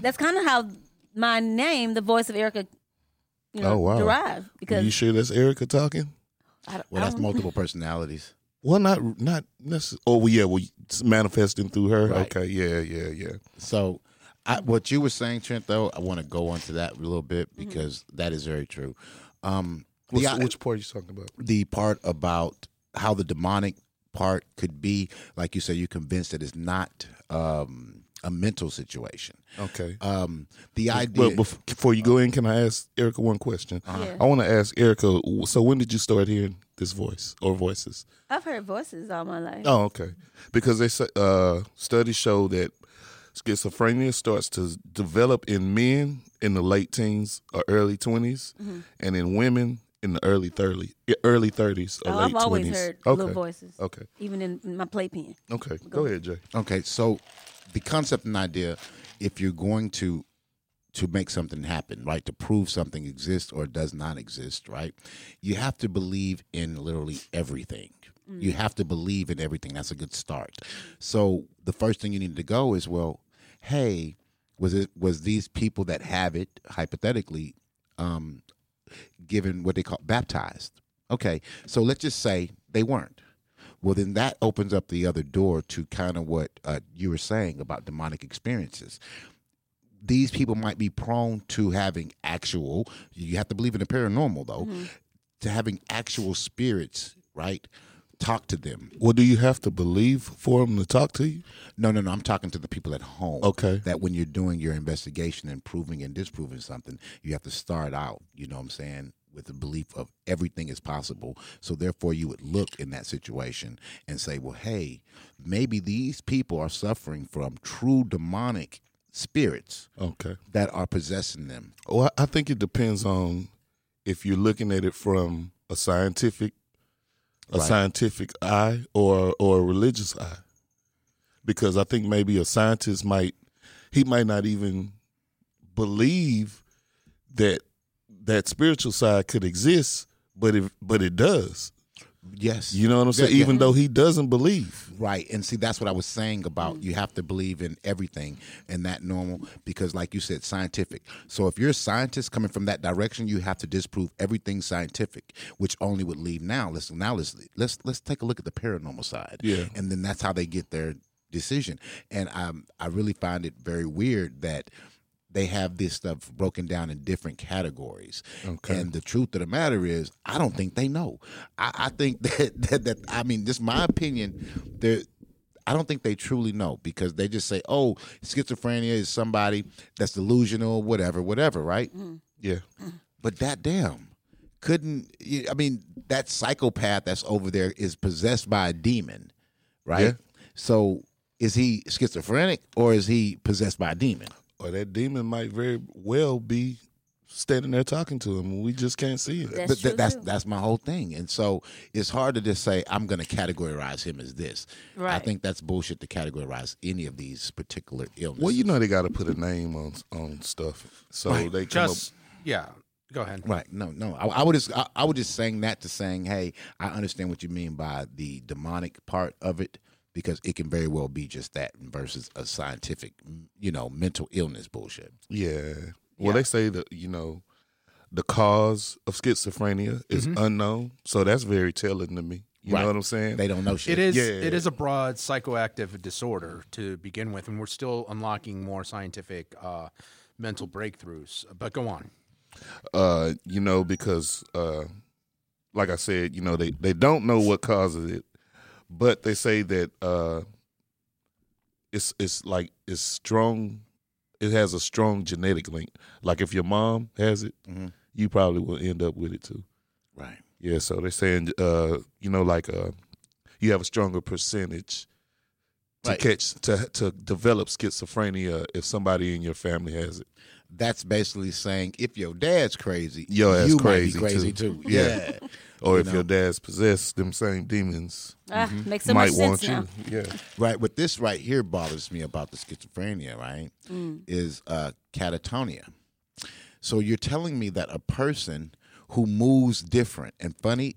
That's kind of how my name, the voice of Erica, you know, Oh, wow. derived. Are Because you sure that's Erica talking? I, don't- Well, I that's don't- multiple personalities. Well, not not necessarily. Oh, well, yeah. Well, it's manifesting through her. Right. Okay. Yeah. Yeah. Yeah. So, I, what you were saying, Trent, though, I want to go on to that a little bit because that is very true. Um, the, which part are you talking about? the part about how the demonic part could be, like you said, you're convinced that it's not um, a mental situation. Okay. Um, the idea. Well, before you go in, can I ask Erica one question? Yeah. I want to ask Erica. So, when did you start hearing this voice or voices? I've heard voices all my life. Oh, okay. Because they say uh, studies show that schizophrenia starts to develop in men in the late teens or early 20s, Mm-hmm. and in women in the early thirty early thirties or Oh, late I've always twenties. heard okay. little voices, Okay. even in my playpen. Okay. Go ahead, Jay. Okay, so the concept and idea, if you're going to to make something happen, right, to prove something exists or does not exist, right, you have to believe in literally everything. You have to believe in everything. That's a good start. So the first thing you need to go is, well, hey, was it was these people that have it hypothetically um, given what they call baptized? Okay, so let's just say they weren't well then that opens up the other door to kind of what uh, you were saying about demonic experiences these people might be prone to having actual you have to believe in the paranormal though to having actual spirits right talk to them Well, do you have to believe for them to talk to you? no no no i'm talking to the people at home Okay. that when you're doing your investigation and proving and disproving something you have to start out you know what i'm saying with the belief of everything is possible so therefore you would look in that situation and say well hey maybe these people are suffering from true demonic spirits Okay. that are possessing them oh, Well, I think it depends on if you're looking at it from a scientific, a Right. scientific eye or or a religious eye, because I think maybe a scientist might he might not even believe that that spiritual side could exist, but if but it does. yes You know what I'm saying? Yeah, yeah. Even though he doesn't believe. Right. And see, that's what I was saying about you have to believe in everything and that normal because, like you said, scientific. So if you're a scientist coming from that direction, you have to disprove everything scientific, which only would leave now. Let's now let's let's let's take a look at the paranormal side. Yeah. And then that's how they get their decision. And um, I really find it very weird that they have this stuff broken down in different categories. Okay. And the truth of the matter is, I don't think they know. I, I think that, that that I mean, just my opinion. They're I don't think they truly know because they just say, "Oh, schizophrenia is somebody that's delusional, whatever, whatever." Right? Mm. Yeah. Mm. But that damn couldn't. I mean, that psychopath that's over there is possessed by a demon, right? Yeah. So is he schizophrenic or is he possessed by a demon? Or that demon might very well be standing there talking to him. And we just can't see it. That's but th- that's too. that's my whole thing, and so it's hard to just say I'm going to categorize him as this. Right. I think that's bullshit to categorize any of these particular illnesses. Well, you know they got to put a name on on stuff, so Right. they come Just yeah. Go ahead. Right. No, no. I, I would just I, I would just saying that to saying, hey, I understand what you mean by the demonic part of it because it can very well be just that versus a scientific, you know, mental illness bullshit. Yeah. Well, they say that you know the cause of schizophrenia is unknown, so that's very telling to me. You Right. know what I'm saying? They don't know shit. It is Yeah. it is a broad psychoactive disorder to begin with, and we're still unlocking more scientific uh, mental breakthroughs. But go on. uh, you know, because uh, like I said, you know, they they don't know what causes it, but they say that uh, it's it's like it's strong. It has a strong genetic link. Like if your mom has it, Mhm. you probably will end up with it too. Right. Yeah, so they're saying, uh, you know, like uh, you have a stronger percentage to Right. catch to to develop schizophrenia if somebody in your family has it. That's basically saying if your dad's crazy, Your ass you crazy, crazy too. too. Yeah. Yeah. Or You if know. your dad's possessed, them same demons Ah, makes so might much want sense you. now. Yeah. Right. What this right here bothers me about the schizophrenia, right, Mm. is uh, catatonia. So you're telling me that a person who moves different and funny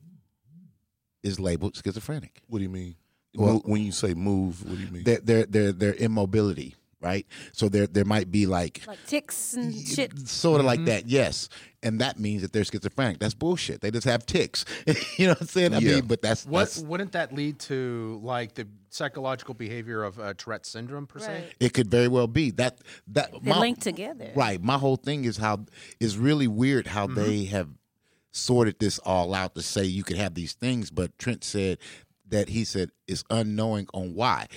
is labeled schizophrenic. What do you mean? Well- when you say move, what do you mean? Their their their, their immobility, right? So there there might be like Like tics and shit. sort of Mm-hmm. like that, yes. And that means that they're schizophrenic. That's bullshit. They just have tics. you know what I'm saying? I Yeah. mean, but that's What that's wouldn't that lead to like the psychological behavior of uh, Tourette syndrome per se? It could very well be that that They're my- linked together. Right. My whole thing is how is really weird how Mm-hmm. they have sorted this all out to say you could have these things, but Trent said that he said is unknowing on why.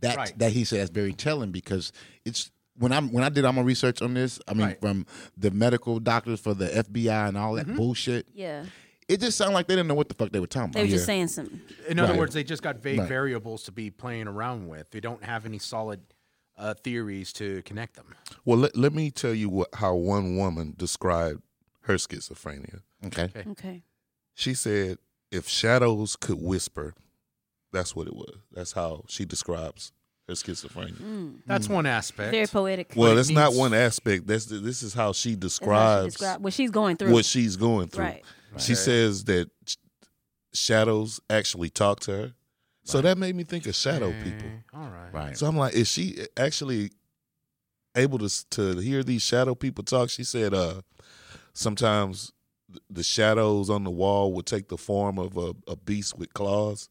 That Right. that he said is very telling because it's when I'm when I did all my research on this, I mean Right. from the medical doctors for the FBI and all that Mm-hmm. bullshit, Yeah. it just sounded like they didn't know what the fuck they were talking They about. They were just saying something. In other Right. words, they just got vague Right. variables to be playing around with. They don't have any solid uh, theories to connect them. Well, let, let me tell you what how one woman described her schizophrenia. Okay. Okay. She said, "If shadows could whisper, that's what it was. That's how she describes her schizophrenia." That's one aspect. Very poetic. Well, it that's not one aspect. That's the, this is how she That's how she describes describe what she's going through. what she's going through. Right. She says that shadows actually talk to her. So that made me think of shadow people. Eh, All right. Right. So I'm like, is she actually able to to hear these shadow people talk? She said, uh, sometimes the shadows on the wall would take the form of a, a beast with claws,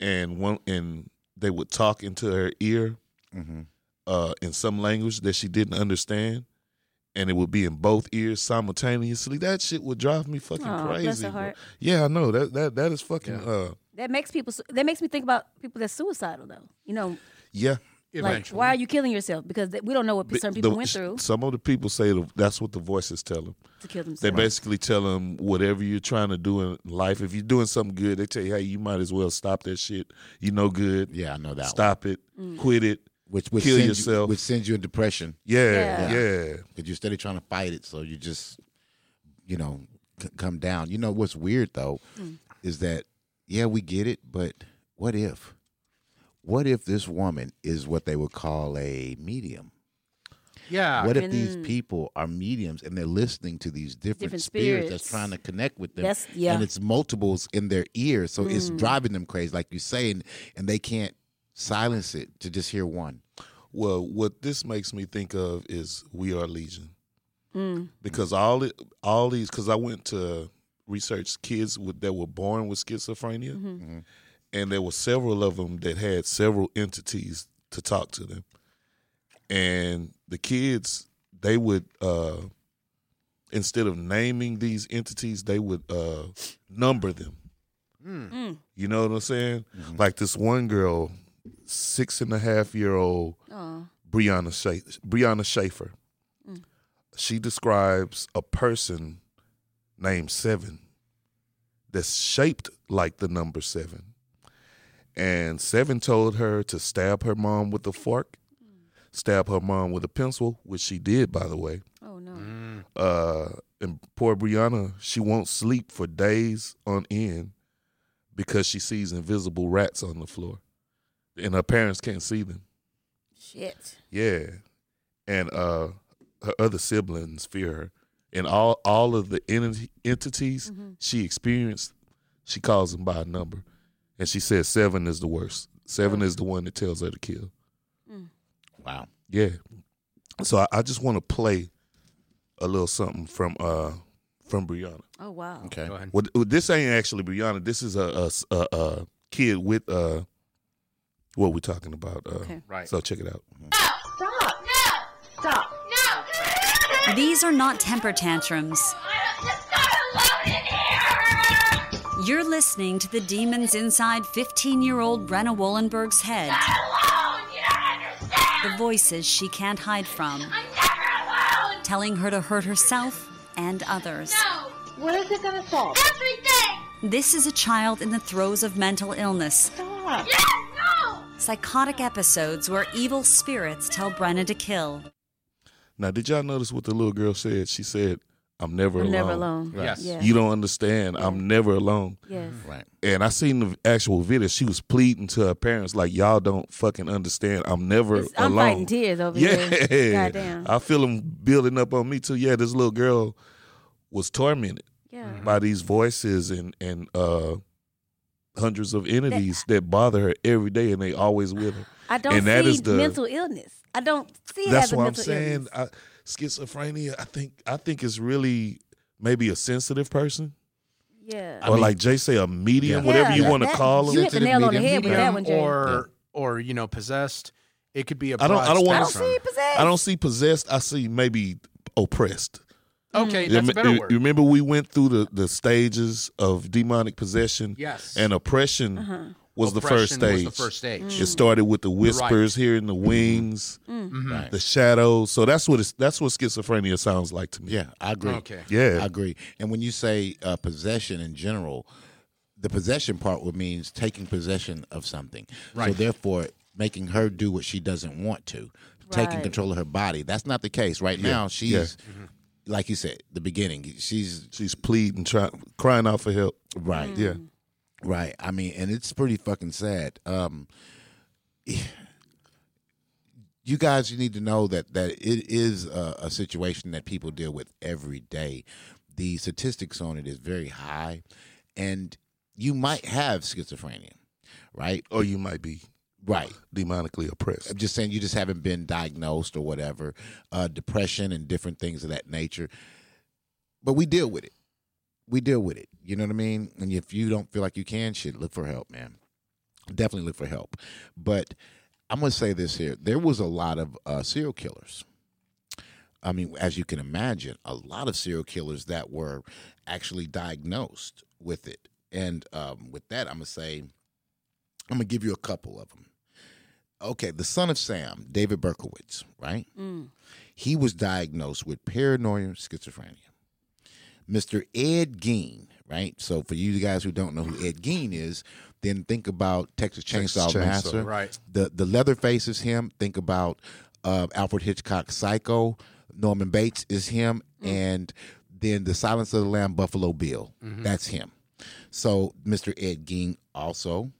and one and they would talk into her ear hmm uh, in some language that she didn't understand, and it would be in both ears simultaneously. That shit would drive me fucking Aw, crazy. her heart. Yeah, I know that that that is fucking. Yeah. Uh, That makes people. That makes me think about people that's suicidal, though. You know, yeah. Like why are you killing yourself? Because th- we don't know what certain people the- went through Some of the people say that's what the voices tell them. to kill themselves. They basically tell them whatever you're trying to do in life. If you're doing something good, they tell you, hey, you might as well stop that shit. You know good. Yeah, I know that. one. Stop it. Mm. Quit it. Which which Kill yourself. You, which sends you in depression. Yeah, Yeah. yeah. because you're steady trying to fight it. So you just, you know, c- come down. You know what's weird though is that yeah, we get it, but what if, what if this woman is what they would call a medium? Yeah. What if these Mm. people are mediums and they're listening to these different, Different spirits, that's trying to connect with them? That's- yeah. and it's multiples in their ears, so it's Mm. driving them crazy, like you say, and, and they can't silence it to just hear one. Well, what this makes me think of is We Are Legion. Mm. Because all it, all these, because I went to research kids with, that were born with schizophrenia, Mm-hmm. And there were several of them that had several entities to talk to them. And the kids, they would, uh, instead of naming these entities, they would uh, number them. Mm. You know what I'm saying? Like this one girl, six and a half year old Aw. Brianna Scha- Brianna Schaefer. She describes a person named Seven that's shaped like the number seven. And Seven told her to stab her mom with a fork, stab her mom with a pencil, which she did, by the way. Oh no. Mm. Uh, and poor Brianna, she won't sleep for days on end because she sees invisible rats on the floor, and her parents can't see them. Shit. Yeah, and uh, her other siblings fear her, and all all of the enti- entities she experienced, she calls them by a number, and she says seven is the worst. Seven is the one that tells her to kill. Wow. Yeah, so I, I just want to play a little something from uh from Brianna. Oh wow. Okay. Go ahead. Well, well, this ain't actually Brianna. This is a a, a, a kid with uh what we're talking about. Uh, Okay. Right. So check it out. Stop! No! Stop! No! These are not temper tantrums. You're listening to the demons inside 15 year old Brenna Wollenberg's head, Alone! You don't understand! the voices she can't hide from, I'm never alone! telling her to hurt herself and others. No! What is it gonna solve? Everything! This is a child in the throes of mental illness, Stop. Yes! No! psychotic episodes where evil spirits tell Brenna to kill. Now, did y'all notice what the little girl said? She said, "I'm never I'm alone." never alone. Yes. Yeah. You don't understand. I'm never alone. yes. Right. And I seen the actual video. She was pleading to her parents, like, "Y'all don't fucking understand. I'm never It's- I'm fighting tears over yeah, here. Goddamn. I feel them building up on me too. Yeah, this little girl was tormented yeah. by these voices and and uh hundreds of entities that, bother her every day, and they always with her. I don't and that see is the- mental illness. I don't see it That's as a what I'm mental saying. illness. I, schizophrenia. I think. I think it's really maybe a sensitive person, Yeah. or like Jay say, a medium, Yeah. whatever you that- want to that- call You them. hit the nail on the head with that one, Jay. or or you know possessed. It could be a I don't- I don't wanna- I don't see possessed. I don't see possessed. I see maybe oppressed. Okay, You that's a better word. You remember we went through the, the stages of demonic possession. Yes. And oppression Uh-huh. Was the first stage. Was the first stage. Mm. It started with the whispers here in the wings, Right. the shadows. So that's what it's, that's what schizophrenia sounds like to me. Yeah, I agree. Okay. Yeah. I agree. And when you say uh, possession in general, the possession part would means taking possession of something. So therefore, making her do what she doesn't want to, taking control of her body. That's not the case right now. She's Yeah. Mm-hmm. like you said, the beginning. She's She's pleading, trying, crying out for help. right. Yeah. Right. I mean, and it's pretty fucking sad. Um, you guys, you need to know that that it is a, a situation that people deal with every day. The statistics on it is very high, and you might have schizophrenia, right? Or you might be Right. demonically oppressed. I'm just saying you just haven't been diagnosed or whatever, uh, depression and different things of that nature. But we deal with it. We deal with it. You know what I mean? And if you don't feel like you can, shit, look for help, man. Definitely look for help. But I'm going to say this here: there was a lot of uh, serial killers. I mean, as you can imagine, a lot of serial killers that were actually diagnosed with it. And um, with that, I'm going to say, I'm going to give you a couple of them okay, the son of Sam, David Berkowitz, right? He was diagnosed with paranoid schizophrenia. Mr. Ed Gein, right? So for you guys who don't know who Ed Gein is, then think about Texas Chainsaw, Texas Chainsaw, Massacre. right. The the Leatherface is him. Think about uh, Alfred Hitchcock Psycho. Norman Bates is him, and then the Silence of the Lamb Buffalo Bill. That's him. So Mr. Ed Gein also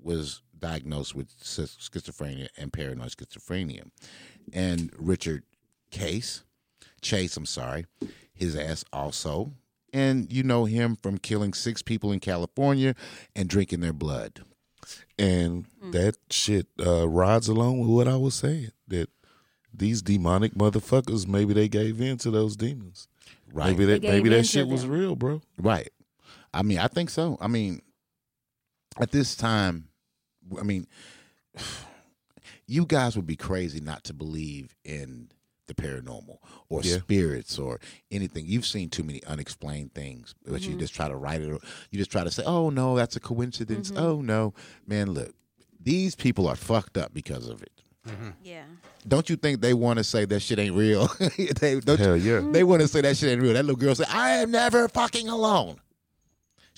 was diagnosed with schizophrenia and paranoid schizophrenia. And Richard Case, Chase, I'm sorry, his ass also. And you know him from killing six people in California and drinking their blood. And that shit uh, rides along with what I was saying that these demonic motherfuckers maybe they gave in to those demons. Right. Maybe that maybe that shit was real, bro. Right. I mean, I think so. I mean, at this time, I mean, you guys would be crazy not to believe in the paranormal or Yeah. spirits or anything. You've seen too many unexplained things, but you mm-hmm. just try to write it. You just try to say, "Oh no, that's a coincidence." Mm-hmm. Oh no, man, look, these people are fucked up because of it. Mm-hmm. Yeah. Don't you think they want to say that shit ain't real? they, don't you- Hell yeah. they want to say that shit ain't real. That little girl said, "I am never fucking alone."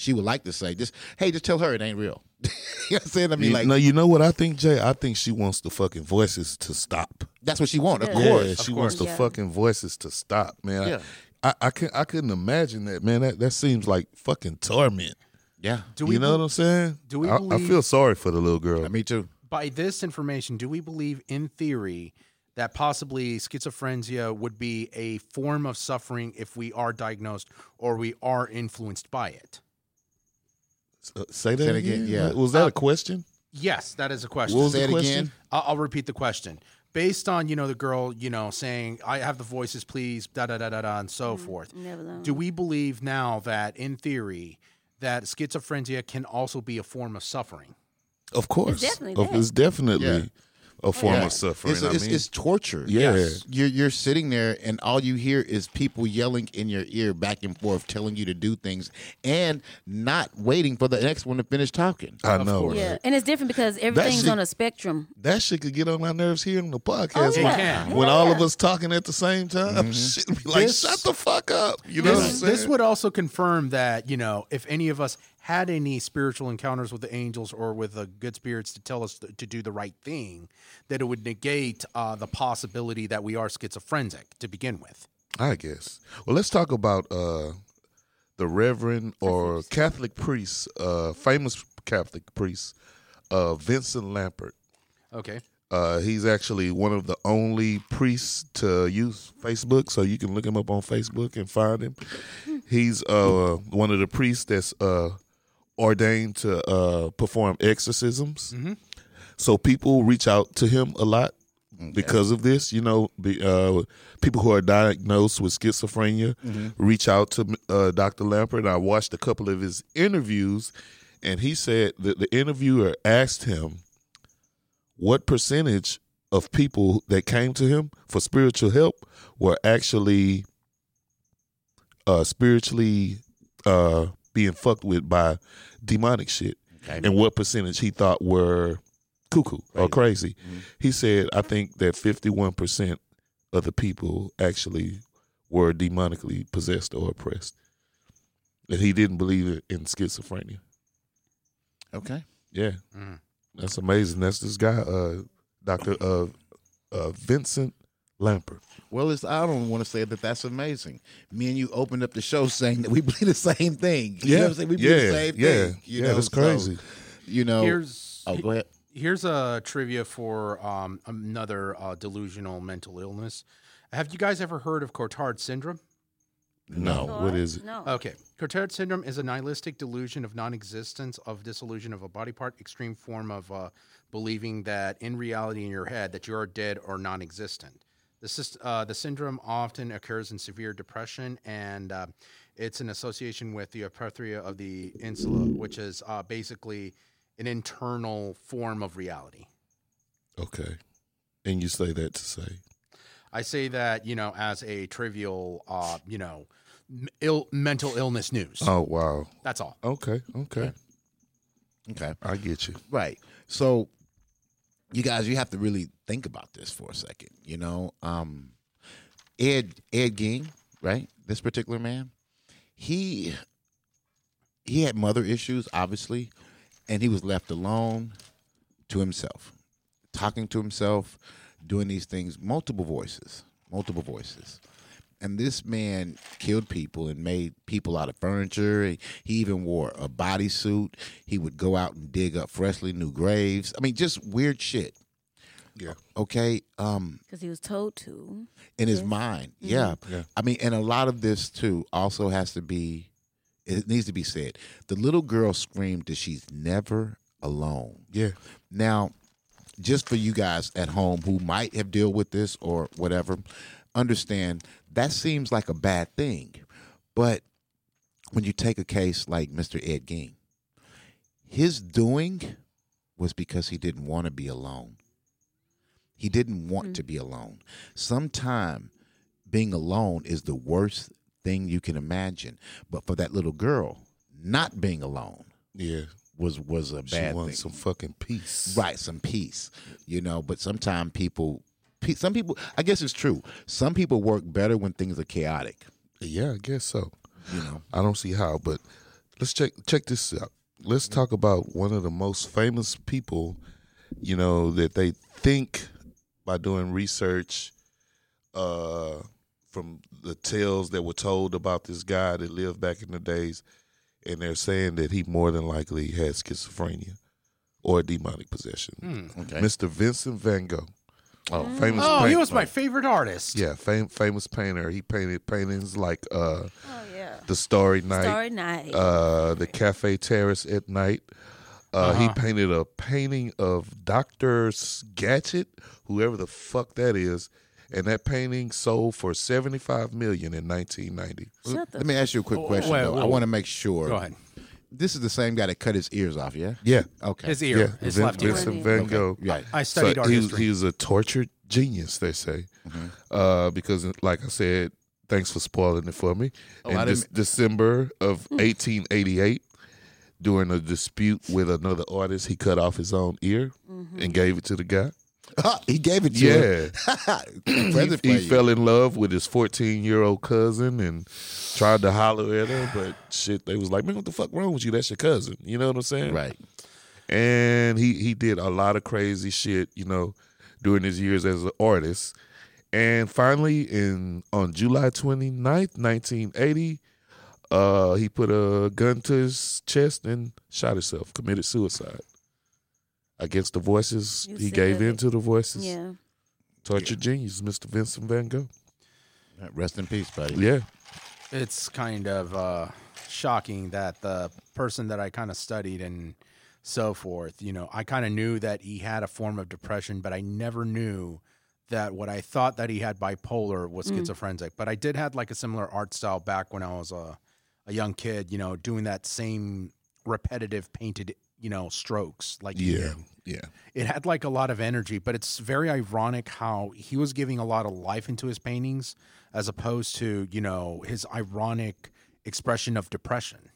She would like to say, "Just hey, just tell her it ain't real." you know what I'm saying? I mean, You- like no, you know what I think, Jay? I think she wants the fucking voices to stop. that's what she want, of Yeah. course. Yeah, she wants the Yeah. fucking voices to stop, man. Yeah. I, I, I can I couldn't imagine that, man. That that seems like fucking torment. Yeah, Do we you know bel- what I'm saying? do we I, I feel sorry for the little girl. me too. By this information, do we believe in theory that possibly schizophrenia would be a form of suffering if we are diagnosed or we are influenced by it? Uh, say that Say it again. again, yeah. Was that Uh, a question? Yes, that is a question. What was Say the it question? again. I'll, I'll repeat the question. Based on you know the girl you know saying I have the voices, please da da da da da and so forth. Do we believe now that in theory that schizophrenia can also be a form of suffering? Of course, definitely Of- it's definitely Yeah. A oh, form Yeah. of suffering. It's, I it's, mean, it's torture. Yeah. Yes. You're you're sitting there and all you hear is people yelling in your ear back and forth, telling you to do things, and not waiting for the next one to finish talking. I Of know. course. Yeah, and it's different because everything's shit- on a spectrum. That shit could get on my nerves here on the podcast. Oh, when, yeah. can. when Yeah, all of us talking at the same time, mm-hmm. shit be like, This- shut the fuck up. You know what I'm This, saying? this would also confirm that you know if any of us had any spiritual encounters with the angels or with the good spirits to tell us to, to do the right thing, that it would negate uh, the possibility that we are schizophrenic to begin with. I guess. Well, let's talk about uh, the Reverend or Catholic priest, uh, famous Catholic priest, uh, Vincent Lampert. Okay. Uh, he's actually one of the only priests to use Facebook, so you can look him up on Facebook and find him. He's uh, one of the priests that's uh, ordained to uh, perform exorcisms. So people reach out to him a lot because of this. You know, be, uh, people who are diagnosed with schizophrenia reach out to uh, Dr. Lampert. I watched a couple of his interviews, and he said that the interviewer asked him what percentage of people that came to him for spiritual help were actually uh, spiritually uh, being fucked with by demonic shit, Okay. and what percentage he thought were cuckoo or crazy. He said, I think that 51% of the people actually were demonically possessed or oppressed. And he didn't believe in schizophrenia. Okay. Yeah. That's amazing. That's this guy, uh, Dr. Uh, uh, Vincent Lampert. Well, it's, I don't want to say that that's amazing. Me and you opened up the show saying that we believe the same thing. You know what I'm saying? We believe the yeah, same yeah, thing. You yeah, know, that's so, crazy. you know. Here's oh, go ahead. Here's a trivia for um, another uh, delusional mental illness. Have you guys ever heard of Cotard syndrome? No, what is it? No. Okay. Cotard syndrome is a nihilistic delusion of non-existence of disillusion of a body part, extreme form of uh, believing that in reality in your head that you are dead or non-existent. The, uh, the syndrome often occurs in severe depression, and uh, it's an association with the apatheria of the insula, which is uh, basically an internal form of reality. Okay. And you say that to say. I say that you know as a trivial, uh, you know, Ill, mental illness news. Oh, wow. That's all. Okay, okay. Okay. I get you. Right. So, you guys, you have to really think about this for a second. You know, um, Ed Ed Gein, right? This particular man, he he had mother issues, obviously, and he was left alone to himself, talking to himself, doing these things, multiple voices, multiple voices. And this man killed people and made people out of furniture. He, he even wore a bodysuit. He would go out and dig up freshly new graves. I mean, just weird shit. Yeah. Okay. Um, Because he was told to. in his Yes. mind. Yeah. Yeah. I mean, and a lot of this too also has to be it needs to be said. The little girl screamed that she's never alone. Yeah. Now, just for you guys at home who might have dealt with this or whatever, understand that seems like a bad thing. But when you take a case like Mr. Ed Gein, his doing was because he didn't want to be alone. He didn't want hmm. to be alone. Sometime being alone is the worst thing you can imagine. But for that little girl, not being alone Yeah. was was a She bad wants thing. some fucking peace. Right, some peace, you know. But sometimes people, pe- some people, I guess it's true. Some people work better when things are chaotic. Yeah, I guess so. You know, I don't see how, but let's check check this out. Let's talk about one of the most famous people, you know, that they think by doing research uh from the tales that were told about this guy that lived back in the days and they're saying that he more than likely had schizophrenia or demonic possession. okay. Mr. Vincent Van Gogh. Oh, famous Oh, he paint- was my favorite artist. yeah, fam- famous painter. He painted paintings like uh Oh, yeah. The Starry Night, Starry Night. uh, the Cafe Terrace at night. Uh, He painted a painting of Doctor Gadget, whoever the fuck that is, and that painting sold for seventy five million in nineteen ninety. Let me ask you a quick Oh, question. wait, though. I want to make sure. Go ahead. This is the same guy that cut his ears off, yeah? Yeah, Okay. His ear, yeah. his Vin- left ear. Vincent ear. Van Okay, Gogh. right. I studied so art he was, history. he was a tortured genius, they say, mm-hmm. uh, because like I said, thanks for spoiling it for me. Oh, in I didn't- December of hmm. 1888, during a dispute with another artist, he cut off his own ear mm-hmm. and gave it to the guy. he gave it to him. Yeah, he, he fell in love with his 14 year old cousin and tried to holler at her, but shit, they was like, "Man, what the fuck wrong with you? That's your cousin." You know what I'm saying? Right. and he he did a lot of crazy shit, you know, during his years as an artist. And finally, in on July 29th, 1980, uh, he put a gun to his chest and shot himself, committed suicide. Against the voices, You he said gave in to the voices. yeah. Tortured genius, Mr. Vincent Van Gogh. Rest in peace, buddy. Yeah, It's kind of uh, shocking that the person that I kind of studied and so forth, you know, I kind of knew that he had a form of depression, but I never knew that what I thought that he had bipolar was schizophrenic, but I did had like a similar art style back when I was a a young kid. You know, doing that same repetitive painted you know strokes like he Yeah, did. yeah. it had like a lot of energy, but it's very ironic how he was giving a lot of life into his paintings as opposed to, you know, his ironic expression of depression.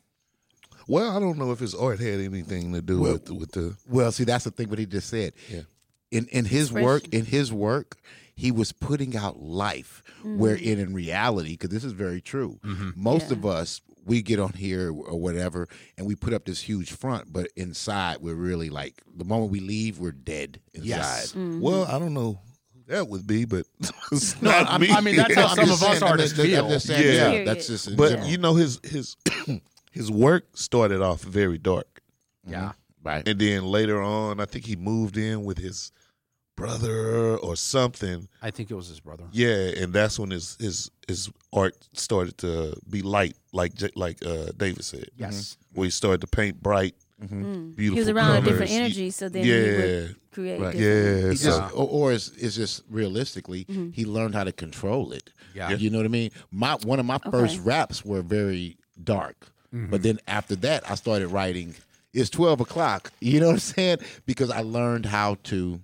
Well, I don't know if his art had anything to do with with the. Well, see, that's the thing. What he just said. Yeah. In in his work, in his work, he was putting out life. Wherein mm-hmm. in reality, because this is very true, mm-hmm. most of us we get on here or whatever, and we put up this huge front, but inside we're really like the moment we leave, we're dead inside. Yes. Mm-hmm. Well, I don't know who that would be, but it's No, not I'm- me. I mean, that's how some of us saying, artists just- I'm feel. just saying, Yeah. yeah, Period. that's just. but general. you know his his his work started off very dark, Yeah. Mm-hmm. right? and then later on, I think he moved in with his brother or something. I think it was his brother. Yeah, and that's when his his his art started to be light, like like uh, David said. Yes. where he started to paint bright, Mm. beautiful. He was around a colors. different He- energy, so then yeah, he would create Right. yeah. He So, just, or, or it's, it's just realistically, Mm-hmm. he learned how to control it. Yeah. you know what I mean. My one of my first raps were very dark, Mm-hmm. but then after that, I started writing. It's twelve o'clock. You know what I'm saying? Because I learned how to.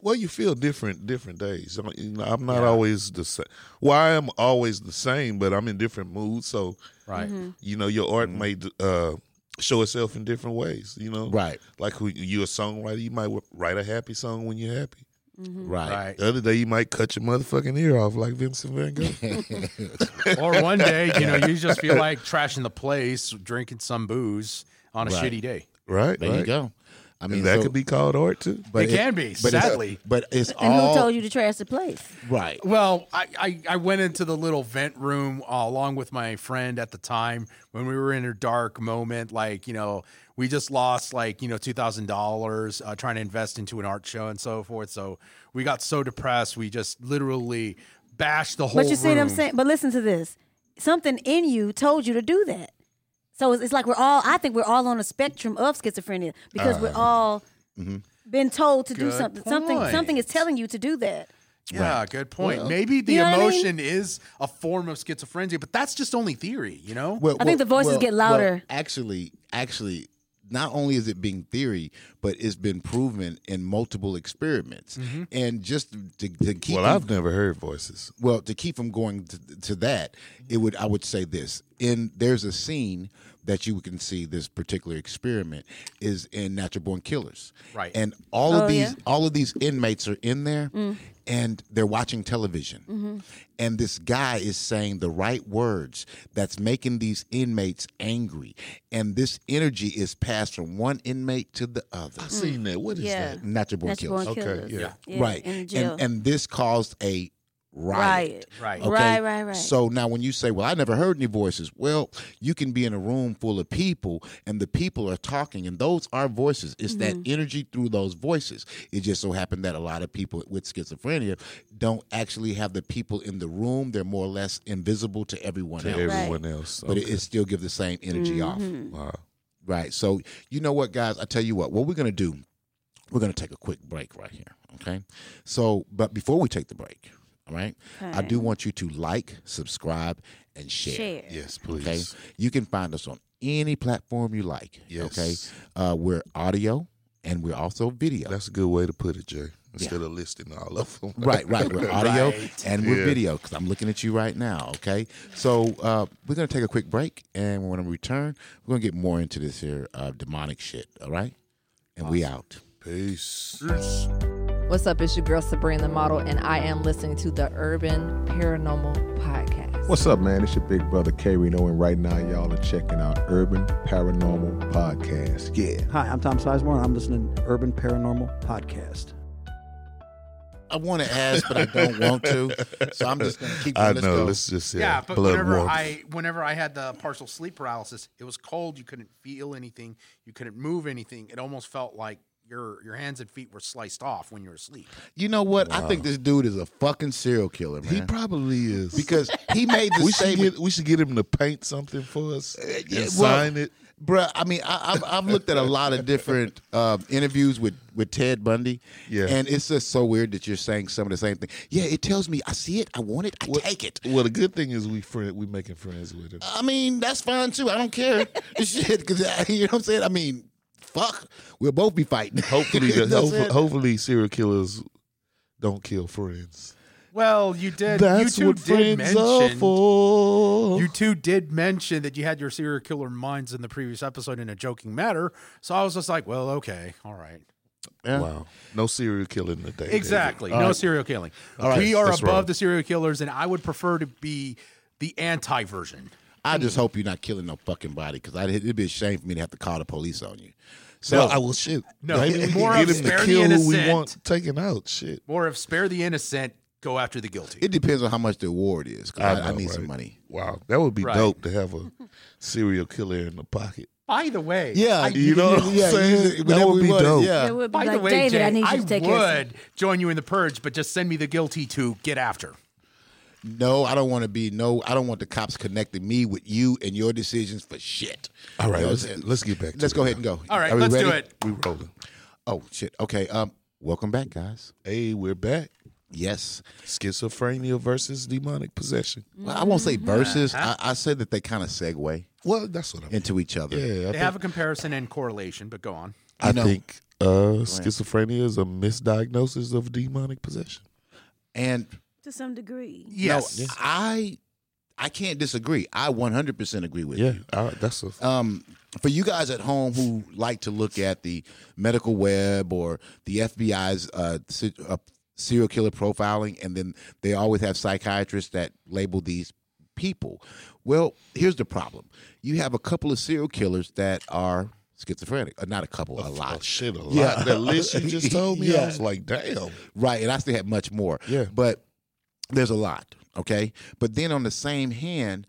Well, you feel different different days. I'm, you know, I'm not always the same. Well, I am always the same, but I'm in different moods. So, Right. Mm-hmm. you know, your art may uh, show itself in different ways. You know, Right. Like who you a songwriter, you might write a happy song when you're happy. Right. Right. The other day, you might cut your motherfucking ear off like Vincent Van Gogh. or one day, you know, you just feel like trashing the place, drinking some booze on a Right. shitty day. right? There right. you go. I mean, And that so- could be called art too. But It can be, but it's- sadly. but it's And all who told you to trash the place? right. Well, I, I, I went into the little vent room uh, along with my friend at the time when we were in a dark moment. Like, you know, we just lost like, you know, $2,000 uh, trying to invest into an art show and so forth. So we got so depressed. We just literally bashed the whole But you see what I'm saying? But listen to this. Something in you told you to do that. So it's, it's like we're all, I think we're all on a spectrum of schizophrenia because we're all been told to do Uh-huh. Good something. Something point. something is telling you to do that. Yeah, good point. Maybe the You know what I mean? emotion is a form of schizophrenia, but that's just only theory, you know? Well, I think the voices get louder. well, actually, actually, not only is it being theory, but it's been proven in multiple experiments. Mm-hmm. And just to, to keep Well, them- I've never heard voices. well to keep from going to, to that, it would I would say this: in there's a scene that you can see this particular experiment is in Natural Born Killers, Right. And all Oh, of these yeah? Mm. all of these inmates are in there. And they're watching television. Mm-hmm. And this guy is saying the right words that's making these inmates angry. And this energy is passed from one inmate to the other. I've seen that. What is Yeah. that? Natural born Natural killers. born Okay, killers. yeah. right. In. And and this caused a riot. Right. Right. Right, right, right. So now when you say, Well, I never heard any voices, well, you can be in a room full of people and the people are talking and those are voices. It's that mm-hmm. energy through those voices. It just so happened that a lot of people with schizophrenia don't actually have the people in the room. They're more or less invisible to everyone To else. everyone else. But it, Okay. it still gives the same energy mm-hmm. off. wow. Right. So you know what, guys? I tell you what. What we're gonna do? We're gonna take a quick break right here. Okay. So, but before we take the break, all right, I do want you to like, subscribe, and share. Share. Yes, please. Okay. You can find us on any platform you like. Yes. Okay. Uh, we're audio and we're also video. That's a good way to put it, Jay. Instead of listing all of them. Right, right. We're audio Right. and we're Yeah. video because I'm looking at you right now. Okay, so uh, we're gonna take a quick break, and when we return, we're gonna get more into this here uh, demonic shit. All right, and we out. Peace. Peace. What's up? It's your girl Sabrina the Model, and I am listening to the Urban Paranormal Podcast. What's up, man? It's your big brother K Reno, and right now y'all are checking out Urban Paranormal Podcast. Yeah. Hi, I'm Tom Sizemore, and I'm listening to Urban Paranormal Podcast. I want to ask, but I don't want to, so I'm just gonna keep. I let's know. go. Let's just say Yeah, but blood whenever warmth. I whenever I had the partial sleep paralysis, it was cold. You couldn't feel anything. You couldn't move anything. It almost felt like your your hands and feet were sliced off when you were asleep. You know what? I think this dude is a fucking serial killer, man. He probably is. because he made the we should get we should get him to paint something for us and yeah, well, sign it. Bruh, I mean, I, I've, I've looked at a lot of different uh, interviews with, with Ted Bundy, Yeah. and it's just so weird that you're saying some of the same thing. Yeah, it tells me I see it, I want it, I take it. Well, the good thing is we friend we making friends with him. I mean, that's fine too. I don't care. Shit, because you know what I'm saying. I mean, fuck, we'll both be fighting. Hopefully, the, know hopefully, hopefully serial killers don't kill friends. Well, you did. That's you two what did friends are for. You two did mention that you had your serial killer minds in the previous episode in a joking matter. So I was just like, well, okay, all right. Yeah. Wow, no serial killing today. Exactly. All no right. serial killing. All right, we are that's above right. the serial killers, and I would prefer to be the anti version. I just mm-hmm. hope you're not killing no fucking body because it'd be a shame for me to have to call the police on you. So So I will shoot. No, Maybe we more of spare to the kill who we innocent. want taken out. Shit. More of spare the innocent, go after the guilty. it depends on how much the award is. I, I, know, need some money. Wow, that would be Right. dope to have a serial killer in the pocket. By the way, Yeah, I, You know what I'm saying? use it That would be want dope. Yeah. It would be by like, the way, David, Jay, I need you to take care of would join you in the purge, but just send me the guilty to get after. No, I don't want to be no. I don't want the cops connecting me with you and your decisions for shit. All right, You know let's, what I'm saying? let's get back. to Let's it go ahead and go. All right, let's do it. We rolling. Oh shit. Okay. Um. Welcome back, guys. Hey, we're back. Yes. Schizophrenia versus demonic possession. Well, I won't say Mm-hmm. verses. I, I said that they kind of segue Well, that's what I mean. into each other. Yeah, I, They think, have a comparison and correlation, but go on. I You know- think uh, schizophrenia is a misdiagnosis of demonic possession. And to some degree. Yes. no, I I can't disagree. I 100% agree with Yeah, you. I, that's a um, for you guys at home who like to look at the medical web or the FBI's uh, uh, serial killer profiling, and then they always have psychiatrists that label these people. Well, here's the problem: you have a couple of serial killers that are schizophrenic. Uh, not a couple, a Oh, lot. shit, a lot. Yeah. That list you just told me, Yeah. I was like, damn. Right, and I still have much more. Yeah. But there's a lot, okay? But then on the same hand,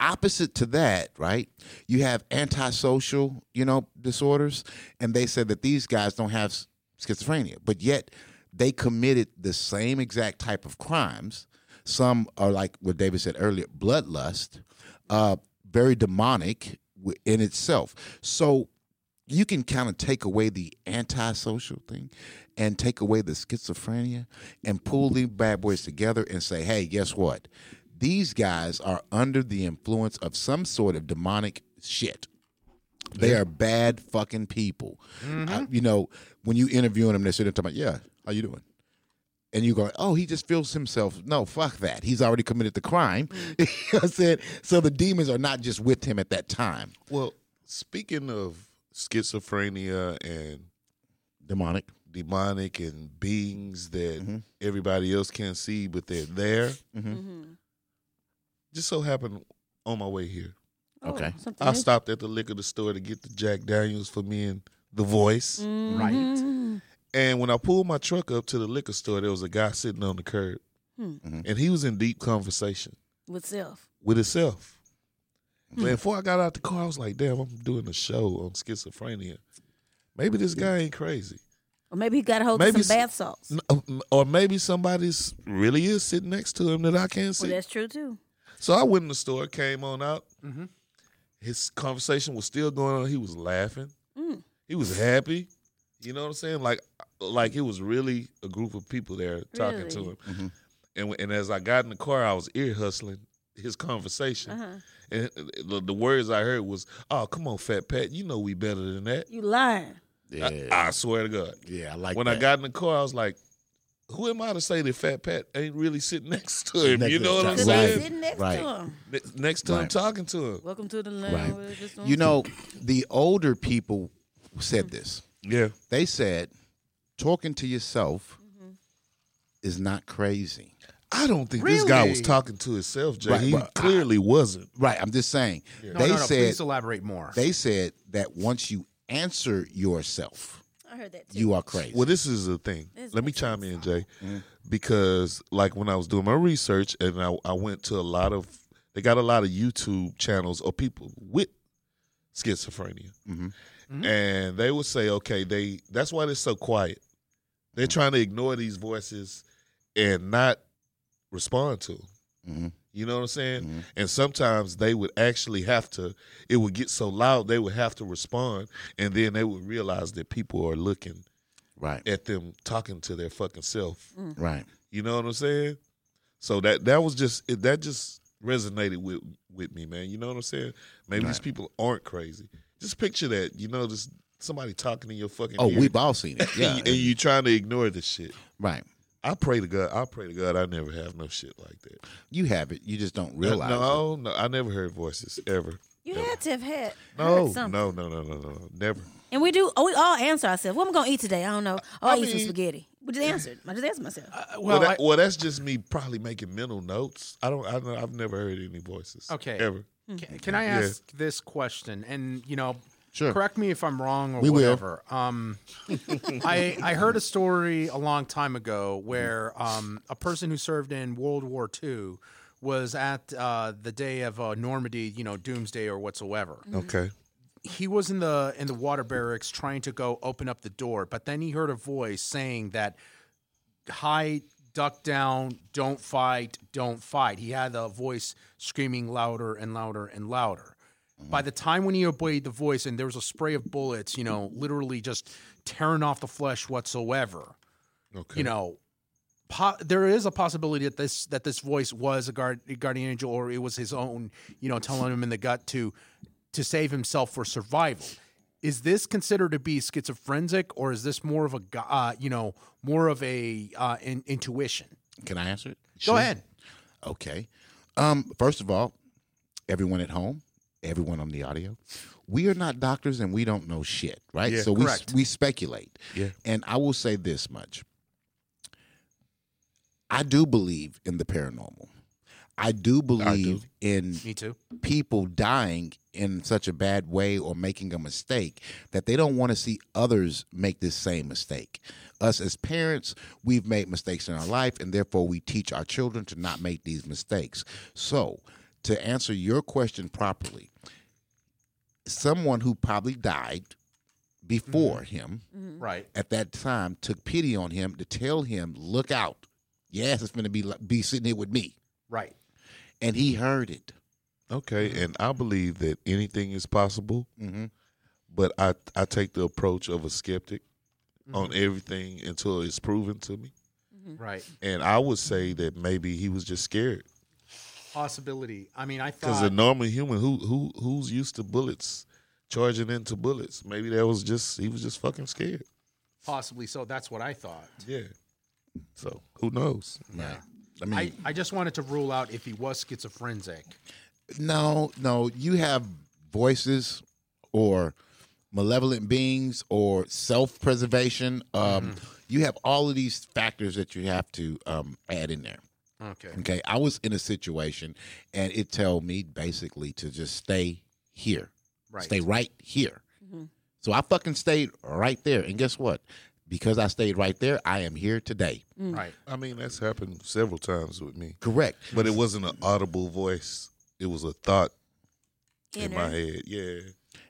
opposite to that, right? You have antisocial, you know, disorders, and they said that these guys don't have schizophrenia, but yet they committed the same exact type of crimes. Some are like what David said earlier, bloodlust, uh, very demonic in itself. So you can kind of take away the antisocial thing and take away the schizophrenia and pull these bad boys together and say, hey, guess what? These guys are under the influence of some sort of demonic shit. They are bad fucking people. I- mm-hmm. you know, when you interviewing them, they're sitting there talking about, yeah, how you doing? And you go, oh, he just feels himself. No, fuck that. He's already committed the crime. Mm. you know I'm saying? So the demons are not just with him at that time. Well, speaking of schizophrenia and Demonic. demonic and beings that Mm-hmm. everybody else can't see, but they're there. Mm-hmm. Just so happened on my way here, Okay. Oh, something I stopped at the liquor store to get the Jack Daniels for me and the voice. Mm-hmm. Right. And when I pulled my truck up to the liquor store, there was a guy sitting on the curb, Hmm. and he was in deep conversation with self. with himself. Man, before I got out the car, I was like, "Damn, I'm doing a show on schizophrenia. Maybe this guy ain't crazy, Or maybe he got a hold Maybe of some bath salts. N- uh, or maybe somebody's really is sitting next to him that I can't Well, see." that's true too. So I went in the store, came on out. Mm-hmm. His conversation was still going on. He was laughing. Mm. He was happy. You know what I'm saying? Like, like it was really a group of people there talking to Really? him. Mhm. And and as I got in the car, I was ear hustling his conversation. Uh-huh. And the, the words I heard was, "Oh, come on, Fat Pat, you know we better than that." You lying. Yeah. I, I swear to God. yeah, I like when that. I got in the car, I was like, "Who am I to say that Fat Pat ain't really sitting next to him?" Next you know what. I'm Right. saying? sitting next Right. to him. Ne- Next time Right. talking to him. Welcome to the land. Right. where it's just on You know, the older people said this. Yeah. They said, talking to yourself mm-hmm. is not crazy. I don't think this guy was talking to himself, Jay. Right, he but I- clearly wasn't. Right. I'm just saying. No, they no, no. said Please elaborate more. they said that once you answer yourself, I heard that too. you are crazy. Well, this is the thing. This Let me chime in, Jay, mm-hmm. because like when I was doing my research and I, I went to a lot of, they got a lot of YouTube channels of people with schizophrenia, Mhm. and they would say, okay, they that's why they're so quiet. They're mm-hmm. trying to ignore these voices and not respond to them. You know what I'm saying? Mhm. And sometimes they would actually have to. It would get so loud they would have to respond, and then they would realize that people are looking Right. at them talking to their fucking self. Right. You know what I'm saying? So that that was just it, that just resonated with with me, man. You know what I'm saying? Maybe these people aren't crazy. Just picture that. You know, just somebody talking in your fucking. Oh, ear, we've all seen it. Yeah. and, you, and you trying to ignore this shit. right. I pray to God. I pray to God. I never have no shit like that. You have it. You just don't realize it. no, no, I never heard voices ever. You Never. had to have had No, heard something. no, no, no, no, no, never. And we do. Oh, we all answer ourselves. What am I gonna eat today? I don't know. Oh, I, I eat some spaghetti. We just answered. I just answered myself. Uh, Well, well, that, I- well, that's just me probably making mental notes. I don't. I don't I've never heard any voices. Okay. ever. Can, can I Yeah. ask this question? And you know, Sure. correct me if I'm wrong or We will. whatever. Um, I I heard a story a long time ago where um, a person who served in World War II was at uh, the day of uh, Normandy, you know, Doomsday or whatsoever. Okay. He was in the in the water barracks trying to go open up the door, but then he heard a voice saying that hide, duck down, don't fight, don't fight. He had a voice screaming louder and louder and louder. By the time when he obeyed the voice and there was a spray of bullets, you know, literally just tearing off the flesh whatsoever, Okay. you know, po- there is a possibility that this that this voice was a, guard, a guardian angel or it was his own, you know, telling him in the gut to to save himself for survival. Is this considered to be schizophrenic, or is this more of a, uh, you know, more of a uh, in, intuition? Can I answer it? Go ahead. Okay. Um, first of all, everyone at home, everyone on the audio, we are not doctors and we don't know shit, right? Yeah, so we correct. we speculate. Yeah. And I will say this much. I do believe in the paranormal. I do believe in Me too. people dying in such a bad way or making a mistake that they don't want to see others make this same mistake. Us as parents, we've made mistakes in our life, and therefore we teach our children to not make these mistakes. So, to answer your question properly, someone who probably died before mm-hmm. him mm-hmm. Right. at that time took pity on him to tell him, "Look out! Yes, it's going to be be sitting here with me," Right. and he heard it. Okay. Mm-hmm. And I believe that anything is possible, Mhm. but I I take the approach of a skeptic on everything until it's proven to me. Right. And I would say that maybe he was just scared Possibility. I mean, I thought because a normal human who who who's used to bullets charging into bullets, maybe that was just he was just fucking scared. Possibly so. That's what I thought. Yeah. So who knows? Right. I mean, I, I just wanted to rule out if he was schizophrenic. No, no. You have voices or malevolent beings or self preservation. Um, You have all of these factors that you have to um, add in there. Okay. Okay. I was in a situation and it told me basically to just stay here, Right. stay right here. Mm-hmm. So I fucking stayed right there. And guess what? Because I stayed right there, I am here today. Mm. Right. I mean, that's happened several times with me, Correct. but it wasn't an audible voice. It was a thought in my head. Yeah.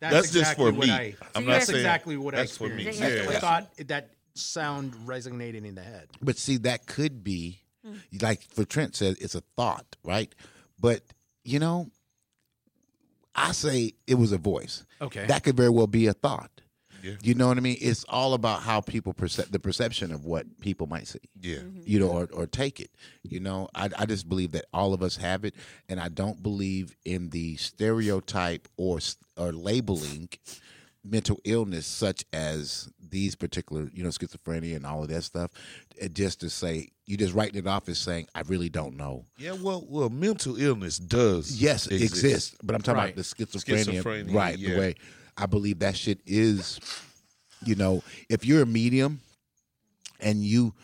That's, That's just for what me. I, I'm not that's saying exactly what that's I for me. experienced. Yeah. That's Yeah. Thought that sound resonating in the head. But see, that could be, Mm. like for Trent said, it's a thought, right? But you know, I say it was a voice. Okay. That could very well be a thought. Yeah. You know what I mean? It's all about how people perceive the perception of what people might see. Yeah. Mm-hmm. You know, or, or take it. You know, I, I just believe that all of us have it, and I don't believe in the stereotype or or labeling mental illness such as these particular, you know, schizophrenia and all of that stuff. uh, Just to say, you just writing it off as saying, I really don't know. Yeah, well, well, mental illness does Yes, it exist. exists, but I'm talking Right. about the schizophrenia, Schizophrenia, right? yeah. The way I believe that shit is, you know, if you're a medium and you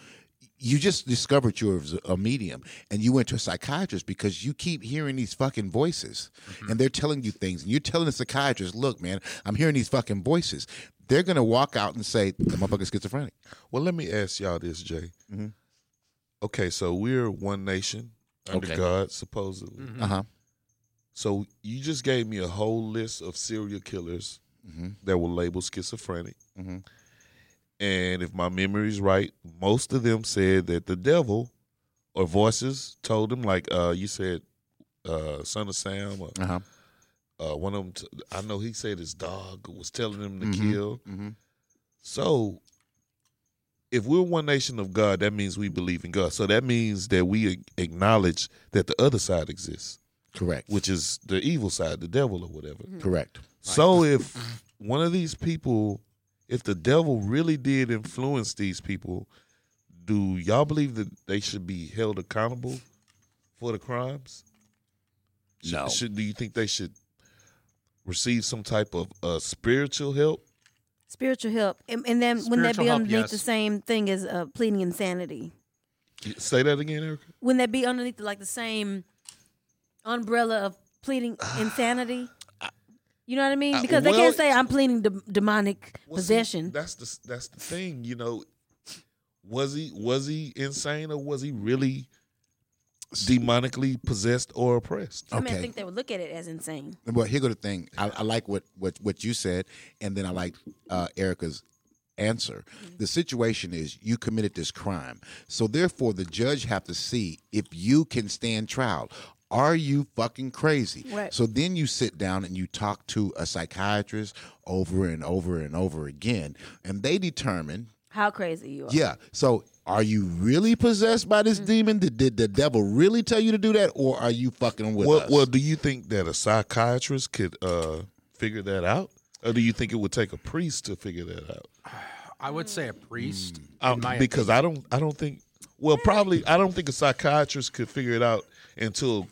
you just discovered you're a medium and you went to a psychiatrist because you keep hearing these fucking voices Mm-hmm. and they're telling you things and you're telling the psychiatrist, look, man, I'm hearing these fucking voices. They're gonna walk out and say the motherfucker's schizophrenic. Well, let me ask y'all this, Jay. Mhm. Okay, so we're one nation under Okay. God, supposedly. Uh huh. So you just gave me a whole list of serial killers that were labeled schizophrenic. And if my memory is right, most of them said that the devil or voices told them, like uh, you said, uh, Son of Sam, or, Uh huh. uh, one of them, t- I know he said his dog was telling him to Mhm. kill. Mm-hmm. So, if we're one nation of God, that means we believe in God. So that means that we acknowledge that the other side exists, Correct. which is the evil side, the devil or whatever. Correct. So if one of these people, if the devil really did influence these people, do y'all believe that they should be held accountable for the crimes? Should, No. Should do you think they should receive some type of uh, spiritual help? Spiritual help, and, and then wouldn't that be help, underneath yes. the same thing as uh, pleading insanity? Say that again, Erica. Wouldn't that be underneath like the same umbrella of pleading insanity? You know what I mean? Uh, Because they well- can't say I'm pleading de- demonic Well, see, possession. that's the that's the thing, you know. Was he was he insane or was he really demonically possessed or oppressed? I mean, I think they would look at it as insane. Well, here go the thing. I, I like what, what what you said, and then I like uh, Erica's answer. The situation is you committed this crime, so therefore the judge have to see if you can stand trial. Are you fucking crazy? Right. So then you sit down and you talk to a psychiatrist over and over and over again, and they determine How crazy you are. yeah. So are you really possessed by Mm-hmm. this demon? Did, did the devil really tell you to do that, or are you fucking with Well, us? well, do you think that a psychiatrist could uh, figure that out, or do you think it would take a priest to figure that out? I would say a priest. Um, in my because I don't, I don't think. Well, probably, I don't think a psychiatrist could figure it out until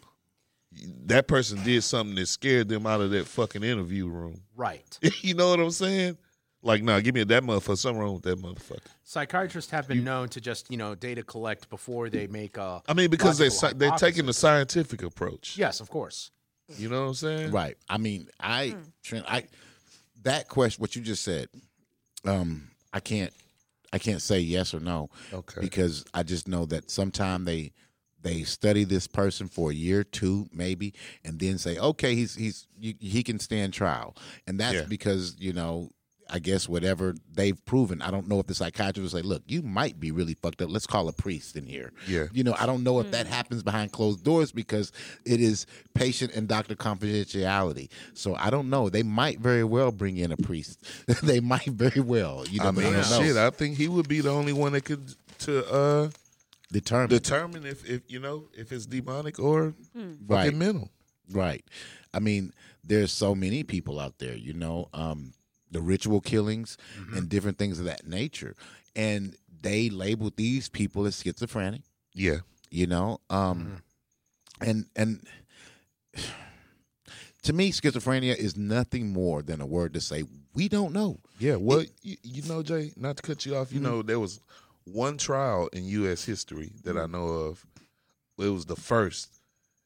that person did something that scared them out of that fucking interview room. right. you know what I'm saying? Like, nah, give me that motherfucker. Something wrong with that motherfucker. Psychiatrists have been known to just you know data collect before they make a. I mean, because they they're taking the scientific approach. Yes, of course. You know what I'm saying? Right. I mean, I, Trent, I, that question, what you just said, um, I can't, I can't say yes or no. Okay. Because I just know that sometime they, they study this person for a year, two, maybe, and then say, okay, he's he's he can stand trial, and that's Yeah. because you know. I guess whatever they've proven. I don't know if the psychiatrist will say, "Look, you might be really fucked up. Let's call a priest in here." Yeah. You know, I don't know if that happens behind closed doors because it is patient and doctor confidentiality. So I don't know. They might very well bring in a priest. they might very well. You know, I mean, don't know. shit. I think he would be the only one that could to uh, determine. determine if, if you know if it's demonic or fucking Right. mental. Right. I mean, there's so many people out there, you know, um, the ritual killings and different things of that nature. And they labeled these people as schizophrenic, Yeah. you know. Um and and to me, schizophrenia is nothing more than a word to say we don't know. Yeah. Well, you, you know, Jay, not to cut you off, you know, there was one trial in U.S. history that I know of. It was the first,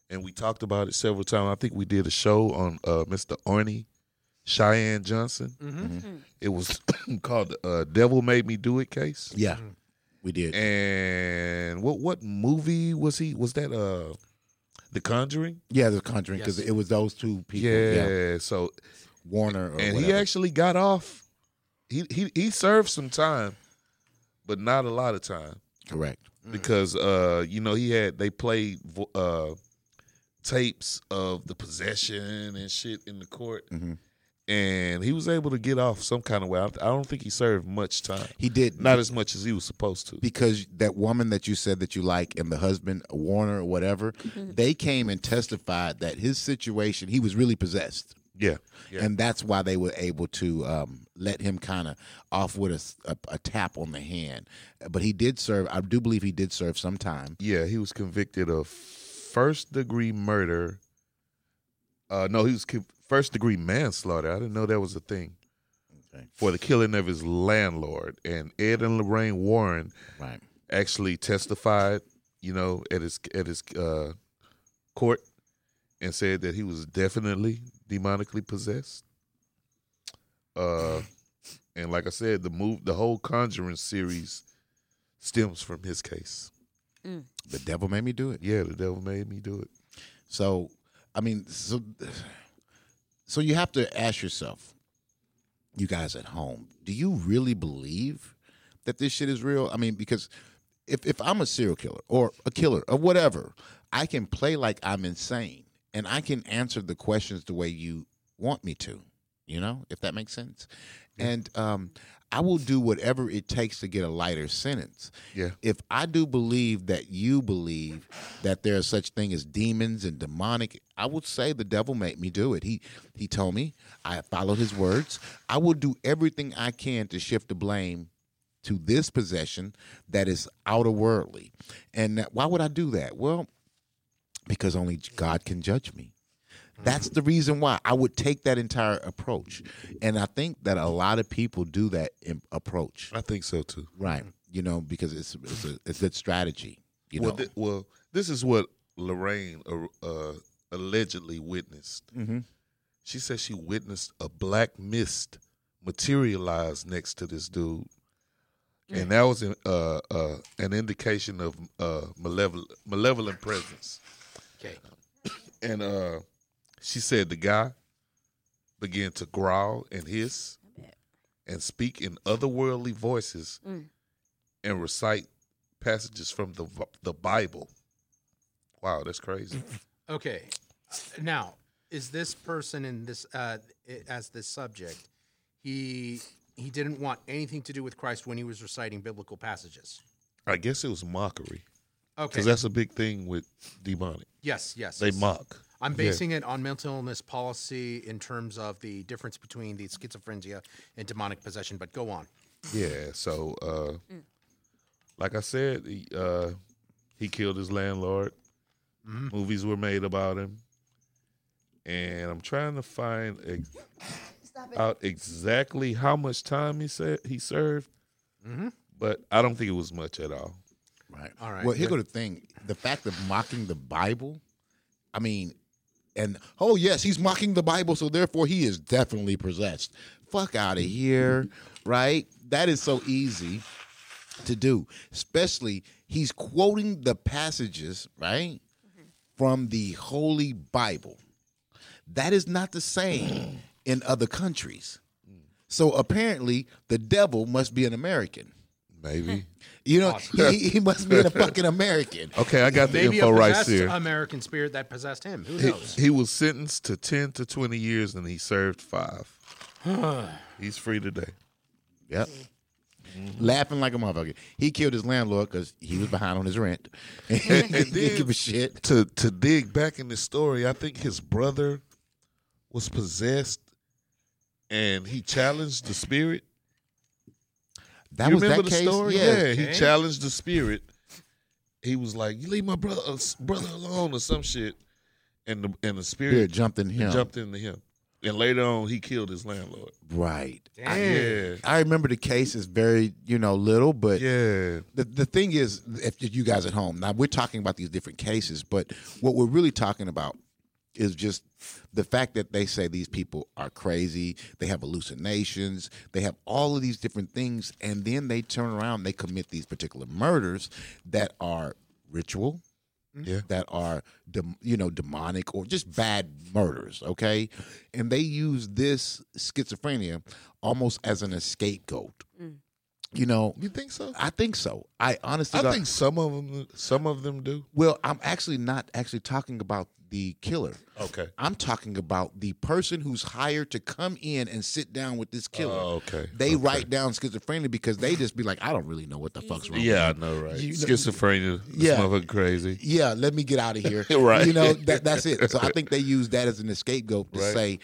and we talked about it several times. I think we did a show on uh, Mr. Arne Cheyenne Johnson. Mm-hmm. It was called the uh, "Devil Made Me Do It" case. Yeah, we did. And what what movie was he? Was that uh, The Conjuring? yeah, the Conjuring because Yes. it was those two people. Yeah. So Warner or and he actually got off. He he he served some time, but not a lot of time correct. because uh you know he had they played uh tapes of the possession and shit in the court. Mhm. And he was able to get off some kind of way. I I don't think he served much time. He did Not as much as he was supposed to. because that woman that you said that you like and the husband Warner or whatever, they came and testified that his situation he was really possessed, Yeah. Yeah. and that's why they were able to um, let him kind of off with a tap on the hand. But he did serve. I do believe he did serve some time. Yeah, he was convicted of first degree murder. Uh, no, he was con- first degree manslaughter. I didn't know that was a thing Okay. for the killing of his landlord. And Ed and Lorraine Warren Right. actually testified, you know, at his at his uh, court, and said that he was definitely demonically possessed. Uh, and like I said, the move, the whole Conjuring series stems from his case. The devil made me do it. Yeah, the devil made me do it. So I mean, so so you have to ask yourself, you guys at home, do you really believe that this shit is real? I mean, because if if I'm a serial killer or a killer or whatever, I can play like I'm insane and I can answer the questions the way you want me to. You know, if that makes sense. And um, I will do whatever it takes to get a lighter sentence. Yeah. If I do believe that you believe that there is such thing as demons and demonic, I would say the devil made me do it. He he told me I followed his words. I will do everything I can to shift the blame to this possession that is outer worldly. And why would I do that? Well, because only God can judge me. That's the reason why I would take that entire approach. And I think that a lot of people do that in approach. I think so too. Right. You know, because it's it's a it's a strategy. You well, know. thi- well, this is what Lorraine uh, uh, allegedly witnessed. Mhm. She said she witnessed a black mist materialize next to this dude, and that was an, uh, uh, an indication of uh, malevolent, malevolent presence. Okay. And uh, she said the guy began to growl and hiss and speak in otherworldly voices Mm. and recite passages from the the Bible. Wow, that's crazy. Okay. Now, is this person in this uh, as this subject? He he didn't want anything to do with Christ when he was reciting biblical passages. I guess it was mockery. Okay. Because that's a big thing with demonic. Yes, yes. They mock. I'm Yeah. basing it on mental illness policy in terms of the difference between the schizophrenia and demonic possession. But go on. Yeah. So, uh, like I said, he, uh, he killed his landlord. Mm-hmm. Movies were made about him, and I'm trying to find ex- out exactly how much time he said he served. Mhm. But I don't think it was much at all. Right. All right. Well, here go the thing: the fact of mocking the Bible. I mean, and oh yes, he's mocking the Bible, so therefore he is definitely possessed. Fuck out of here, right? That is so easy to do. Especially he's quoting the passages, right, mm-hmm. from the Holy Bible. That is not the same in other countries. Mm. So apparently, the devil must be an American. Maybe. You know, he, he must be a fucking American. Okay, I got the Maybe info a right here. American spirit that possessed him. Who He, knows? he was sentenced to 10 to 20 years and he served five. He's free today. Yep. Mm-hmm. Laughing like a motherfucker. He killed his landlord because he was behind on his rent. And, he didn't then- give a shit. To to dig back in the story, I think his brother was possessed and he challenged the spirit. That you was remember that the case? story? Yeah. Yeah, he challenged the spirit. He was like, "You leave my brother uh, brother alone" or some shit, and the and the spirit Spirit jumped in him. jumped into him. And later on, he killed his landlord. Right. Yeah, I remember the case is very, you know, little, but yeah. the the thing is, if you guys at home, now we're talking about these different cases, but what we're really talking about is just the fact that they say these people are crazy, they have hallucinations, they have all of these different things, and then they turn around, they commit these particular murders that are ritual, mm-hmm. Yeah. that are dem- you know demonic or just bad murders okay and they use this schizophrenia almost as an scapegoat mm. you know You think so? i think so i honestly I don't- think some of them, some of them do. well i'm actually not actually talking about the killer Okay. i'm talking about the person who's hired to come in and sit down with this killer Oh, okay. they Okay. write down schizophrenia because they just be like i don't really know what the fuck's wrong with Yeah, I know, right? You know- Schizophrenia. Yeah. motherfucker crazy. yeah, let me get out of here. Right. You know, that, that's it. So I think they use that as an scapegoat to Right. say,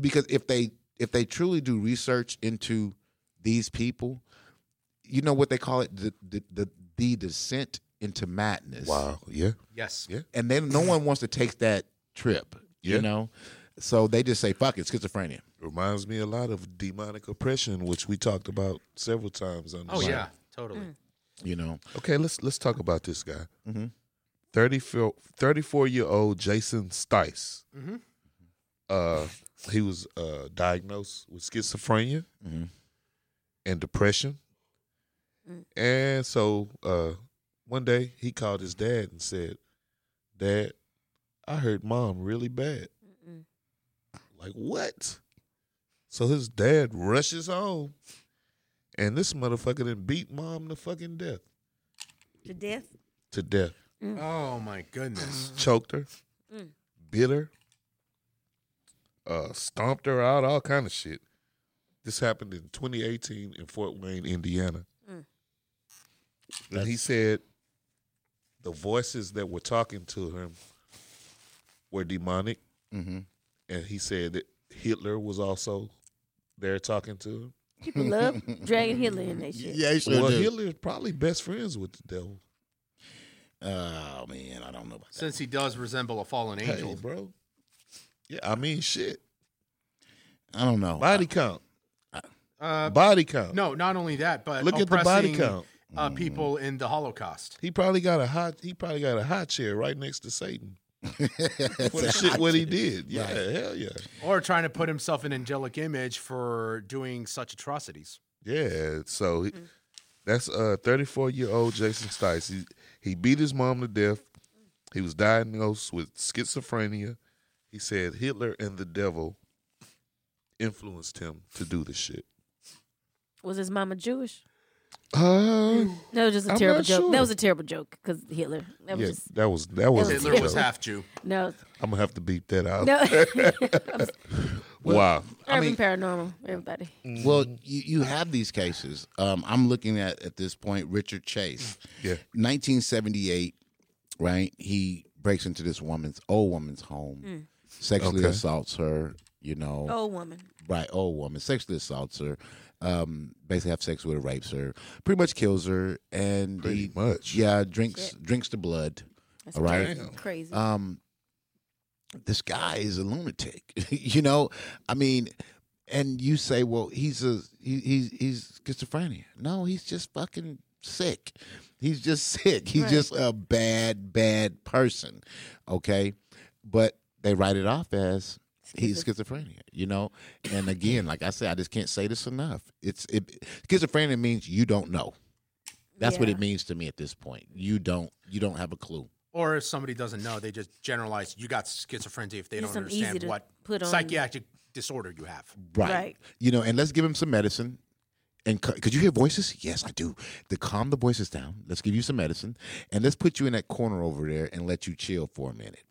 because if they if they truly do research into these people, you know what they call it, the the the, the descent into madness. Wow. Yeah. Yes. Yeah. And then no one wants to take that trip. Yeah. You know, so they just say, "Fuck it, schizophrenia." Reminds me a lot of demonic oppression, which we talked about several times on the Oh show. yeah, totally. You know, Okay, let's let's talk about this guy. Mhm. 34, 34 year old Jason Stice. Mhm. Uh, he was uh, diagnosed with schizophrenia Mhm. and depression. And so uh, one day he called his dad and said, Dad, I hurt mom really bad. Like what? So his dad rushes home, and this motherfucker then beat mom to fucking death. To death. To death. Oh my goodness. Choked her, Mm. bit her, uh, stomped her out, all kind of shit. This happened in 2018 in Fort Wayne, Indiana. Mm. And he said the voices that were talking to him were demonic. Mm-hmm. And he said that Hitler was also there talking to him. People love dragging Hitler in that shit. Yeah, he sure well, do. Hitler is probably best friends with the devil. Oh man, I don't know about that. Since he does resemble a fallen Hey, angel. bro. Yeah, I mean, shit. I don't know. Body count. Uh, Body count. no, not only that, but Look at the body count. Uh, people in the Holocaust. He probably got a hot. He probably got a hot chair right next to Satan for the shit what he did. Yeah, hell yeah, Or trying to put himself in angelic image for doing such atrocities. yeah. So he, that's uh 34 year old Jason Stice. He he beat his mom to death. He was diagnosed with schizophrenia. He said Hitler and the devil influenced him to do the shit. Was his mama Jewish? Uh, That was just a I'm terrible not joke. sure. That was a terrible joke because Hitler. That was yeah, just that was that was. was Hitler was half Jew. no, I'm gonna have to beat that out. no. wow. Urban mean- paranormal. Everybody. Well, you, you have these cases. Um, I'm looking at at this point Richard Chase, Yeah. 1978. Right, he breaks into this woman's old woman's home, sexually Okay. assaults her. You know, Old woman. right, old woman sexually assaults her. Um, basically have sex with her, rapes her, pretty much kills her, and Pretty he, much. yeah, drinks drinks the blood. That's All right. crazy. Crazy. um this guy is a lunatic you know i mean and you say well he's a he, he's he's schizophrenia no he's just fucking sick he's just sick he's Right. just a bad bad person okay but they write it off as he's schizophrenia you know and again like i said i just can't say this enough it's it schizophrenia means you don't know that's what it means to me at this point you don't you don't have a clue Or if somebody doesn't know, they just generalize you got schizophrenia if they Just don't something easy understand to what put on- psychiatric disorder you have. Right. Right. You know, and let's give him some medicine. And could you hear voices? Yes, I do. To calm the voices down, let's give you some medicine, and let's put you in that corner over there and let you chill for a minute.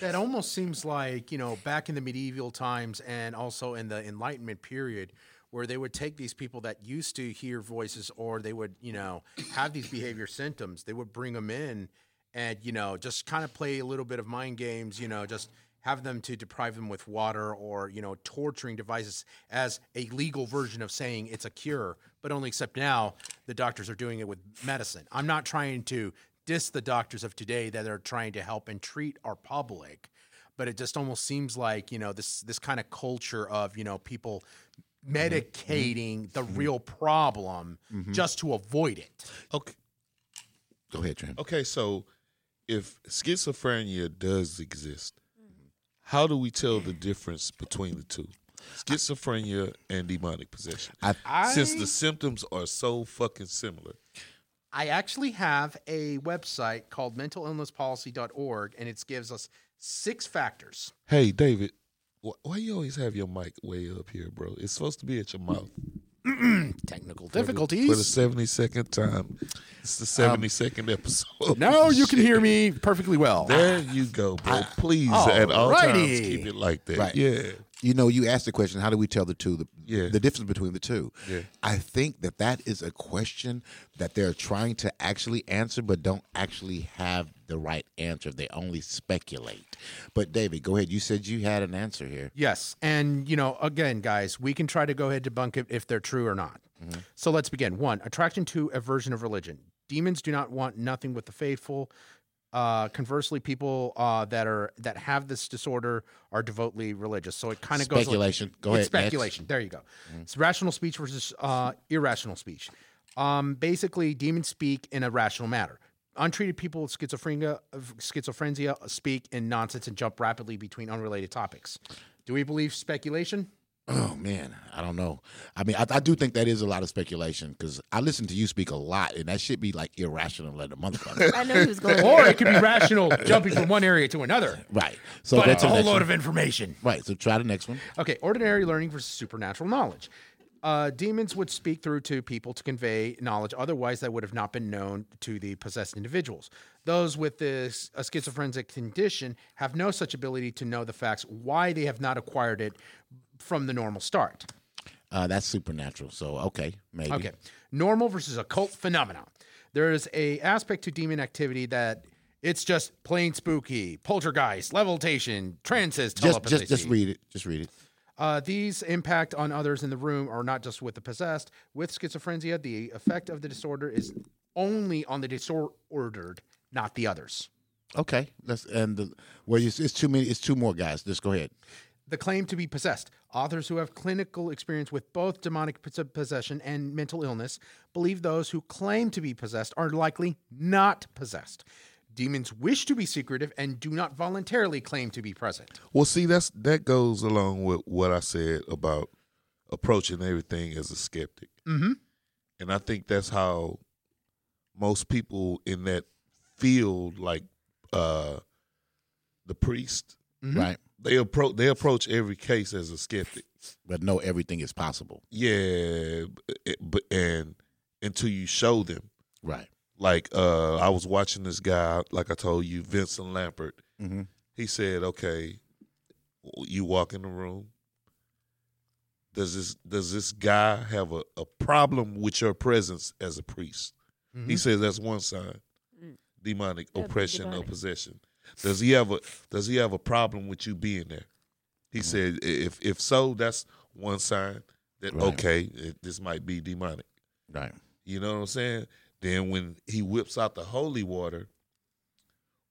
That almost seems like, you know, back in the medieval times and also in the Enlightenment period, where they would take these people that used to hear voices or they would, you know, have these behavior symptoms, they would bring them in and, you know, just kind of play a little bit of mind games, you know, just have them to deprive them with water or, you know, torturing devices as a legal version of saying it's a cure, but only except now the doctors are doing it with medicine. I'm not trying to diss the doctors of today that are trying to help and treat our public but it just almost seems like you know this this kind of culture of you know people mm-hmm. Mm-hmm. medicating the mm-hmm. real problem just to avoid it Okay. Go ahead, Trim. Okay, so if schizophrenia does exist, how do we tell the difference between the two? Schizophrenia and demonic possession. I- Since the symptoms are so fucking similar. I actually have a website called mentalillnesspolicy.org and it gives us six factors Hey, David, wh- why you always have your mic way up here, bro? It's supposed to be at your mouth. technical For the- difficulties For the 72nd time. It's the um, 72nd episode. now you can hear me perfectly well There you go, bro. Please, at all times, keep it like that. Right. Yeah. You know, you asked the question, how do we tell the two, the, Yeah. the difference between the two? Yeah. I think that that is a question that they're trying to actually answer, but don't actually have the right answer. They only speculate. But David, go ahead. You said you had an answer here. Yes. And, you know, again, guys, we can try to go ahead debunk it if they're true or not. Mm-hmm. So let's begin. One, attraction to aversion of religion. Demons do not want nothing with the faithful. Uh, conversely, people uh, that are that have this disorder are devoutly religious. So it kind of goes like- Speculation. Go it's ahead, next. speculation. There you go. It's rational speech versus uh, irrational speech. Um, basically, demons speak in a rational manner. Untreated people with schizophrenia, schizophrenia speak in nonsense and jump rapidly between unrelated topics. Do we believe speculation? Oh man, I don't know. I mean, I, I do think that is a lot of speculation because I listen to you speak a lot, and that should be like irrational like a motherfucker. I knew he was going. Or it could be rational jumping from one area to another. right. So But that's a whole next load one. of information. Right. So try the next one. Okay, ordinary learning versus supernatural knowledge. Uh, demons would speak through to people to convey knowledge otherwise that would have not been known to the possessed individuals. Those with this a schizophrenic condition have no such ability to know the facts why they have not acquired it from the normal start. Uh, that's supernatural. So okay, maybe. Okay. Normal versus occult phenomenon. There is a aspect to demon activity that it's just plain spooky, poltergeist, levitation, trances, telepathy. just just just read it. Just read it. Uh, these impact on others in the room are not just with the possessed. With schizophrenia, the effect of the disorder is only on the disordered, not the others. Okay. Let's and the, well, it's, it's too many. It's two more guys. Just go ahead. The claim to be possessed. Authors who have clinical experience with both demonic possession and mental illness believe those who claim to be possessed are likely not possessed. Demons wish to be secretive and do not voluntarily claim to be present. Well, see, that's that goes along with what I said about approaching everything as a skeptic, Mm-hmm. and I think that's how most people in that field, like uh the priest, Mhm. Right. They approach they approach every case as a skeptic. But know everything is possible. Yeah, but and until you show them, Right. like uh I was watching this guy, like I told you, Vincent Lampert. Mm-hmm. He said, "Okay, you walk in the room. Does this does this guy have a, a problem with your presence as a priest?" He says that's one sign, demonic That'd be oppression or possession. Does he have a Does he have a problem with you being there? He mm-hmm. said, "If if so, that's one sign that Right. okay, it, this might be demonic." Right. You know what I'm saying? Then when he whips out the holy water,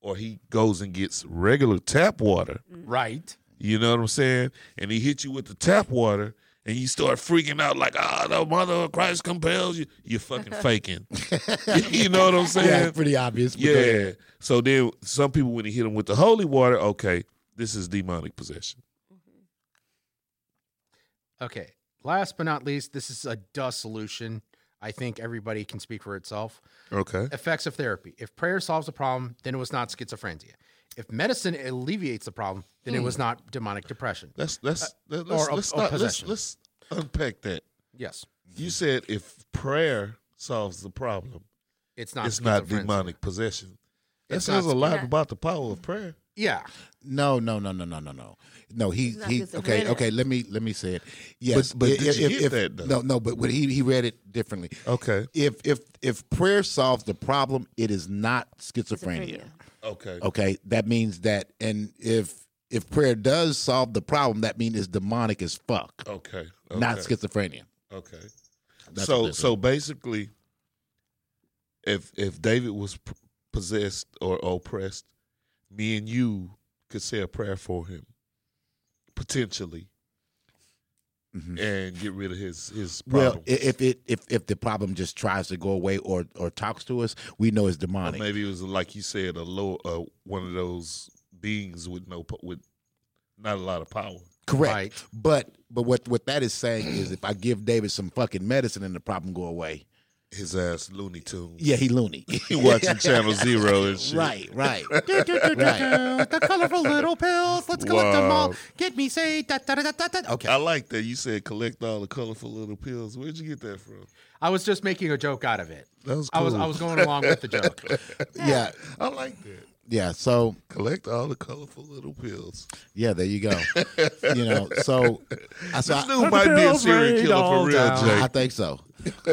or he goes and gets regular tap water, mm. Right. you know what I'm saying? And he hits you with the tap water, and you start freaking out like, "Ah, the mother of Christ compels you." You're fucking faking. you know what I'm saying? Yeah, pretty obvious. Yeah. So then some people, when he hit them with the holy water, okay, this is demonic possession. Okay. Last but not least, this is a dust solution. I think everybody can speak for itself. Okay. Effects of therapy. If prayer solves the problem, then it was not schizophrenia. If medicine alleviates the problem, then it was hmm. not demonic depression. Let's let's uh, let, or let's a- let's, or start, let's possession. let's unpack that. Yes. You said if prayer solves the problem, It's not it's not schizophrenia. demonic possession. That It's says not a lot Yeah. about the power of prayer. Yeah. No, no, no, no, no, no, no. No, he not he. Okay, schizophrenic. okay. Let me let me say it. Yes, but i- did you if- get if- that, though? No, no. But what he he read it differently. Okay. If if if prayer solves the problem, it is not schizophrenia. Schizophrenia. Okay. Okay, that means that, and if if prayer does solve the problem, that means it's demonic as fuck, Okay. not schizophrenia. Okay. That's so so basically, if if David was p- possessed or oppressed, me and you could say a prayer for him, potentially, Mhm. and get rid of his his Well, problem. i- if it if if the problem just tries to go away or or talks to us, we know it's Or demonic. maybe it was like you said, a low uh, one of those beings with no with not a lot of power. Correct. Right. But but what what that is saying is if I give David some fucking medicine and the problem go away, His ass Looney Tunes. yeah, he loony. He watching Channel Zero and shit. right, right. Do, do, do, do, Right. do. The colorful little pills. Let's collect them all. Get me say da, da, da, da, da, da. Okay. I like that you said collect all the colorful little pills. Where'd you get that from? I was just making a joke out of it. That was cool. I was. I was going along with the joke. Yeah, I like that. Yeah. So Collect all the colorful little pills. yeah, there you go. you know, so I so This I, dude might be a serial killer for real, down. Jake. I think so.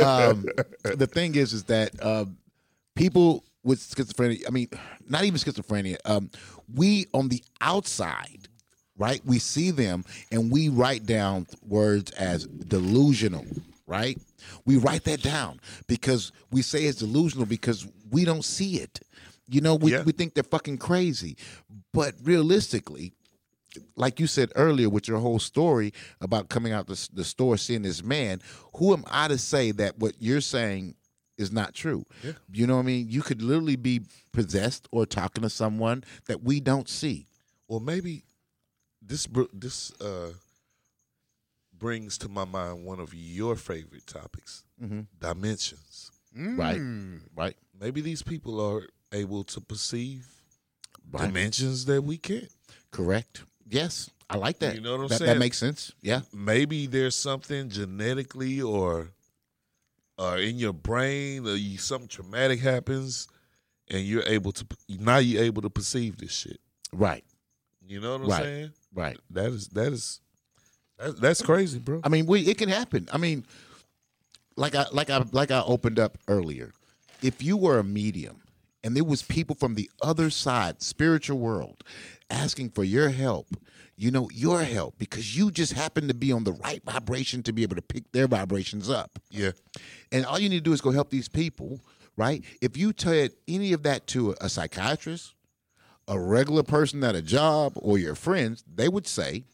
Um, the thing is, is that uh, people with schizophrenia, I mean, not even schizophrenia, um, we on the outside, right? We see them and we write down words as delusional, right? We write that down because we say it's delusional because we don't see it. You know, we, Yeah. we think they're fucking crazy. But realistically, like you said earlier with your whole story about coming out the, the store seeing this man who am i to say that what you're saying is not true you know what i mean you could literally be possessed or talking to someone that we don't see Well, maybe this this uh, brings to my mind one of your favorite topics: dimensions. Right. Right. Maybe these people are able to perceive Right. dimensions that we can't. Correct. Yes. I like that. You know what I'm that, saying? That makes sense. Yeah. maybe there's something genetically or or in your brain or you, something traumatic happens and you're able to now you're able to perceive this shit Right. you know what i'm Right. saying Right. that is that is that, that's crazy bro I mean, we it can happen. I mean, like I like I like I opened up earlier. If you were a medium and there was people from the other side, spiritual world, asking for your help, you know, your help because you just happen to be on the right vibration to be able to pick their vibrations up. yeah And all you need to do is go help these people, right? If you said any of that to a, a psychiatrist, a regular person at a job, or your friends, they would say,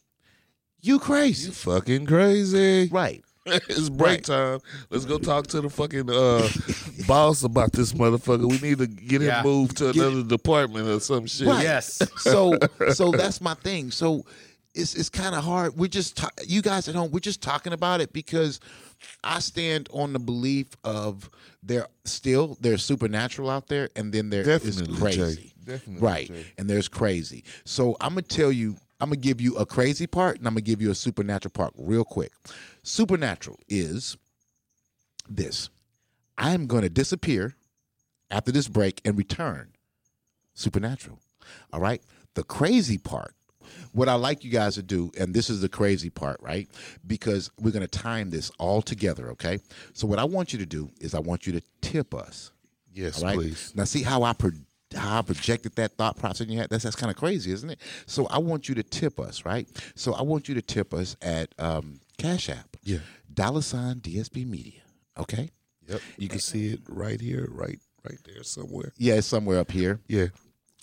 "You crazy." you fucking crazy Right. it's break Right. time let's go talk to the fucking uh boss about this motherfucker we need to get him moved to another department or some shit Right. Yes. so so that's my thing. So it's it's kind of hard. We're just ta- you guys at home. We're just talking about it because I stand on the belief of there still there's supernatural out there, and then there is Definitely, crazy. Jay. Definitely, right? Jay. And there's crazy. So I'm gonna tell you. I'm gonna give you a crazy part, and I'm gonna give you a supernatural part real quick. Supernatural is this: I am gonna disappear after this break and return supernatural. All right. The crazy part, what I like you guys to do, and this is the crazy part, right? Because we're going to time this all together, okay? So, what I want you to do is I want you to tip us. yes right. please Now, see how I pro- how I projected that thought process in your head. That's that's kind of crazy, isn't it? So, I want you to tip us, right? So, I want you to tip us at um, Cash App. Yeah. Dollar sign DSB Media. Okay. yep you can see it right here right right there somewhere Yeah, it's somewhere up here. yeah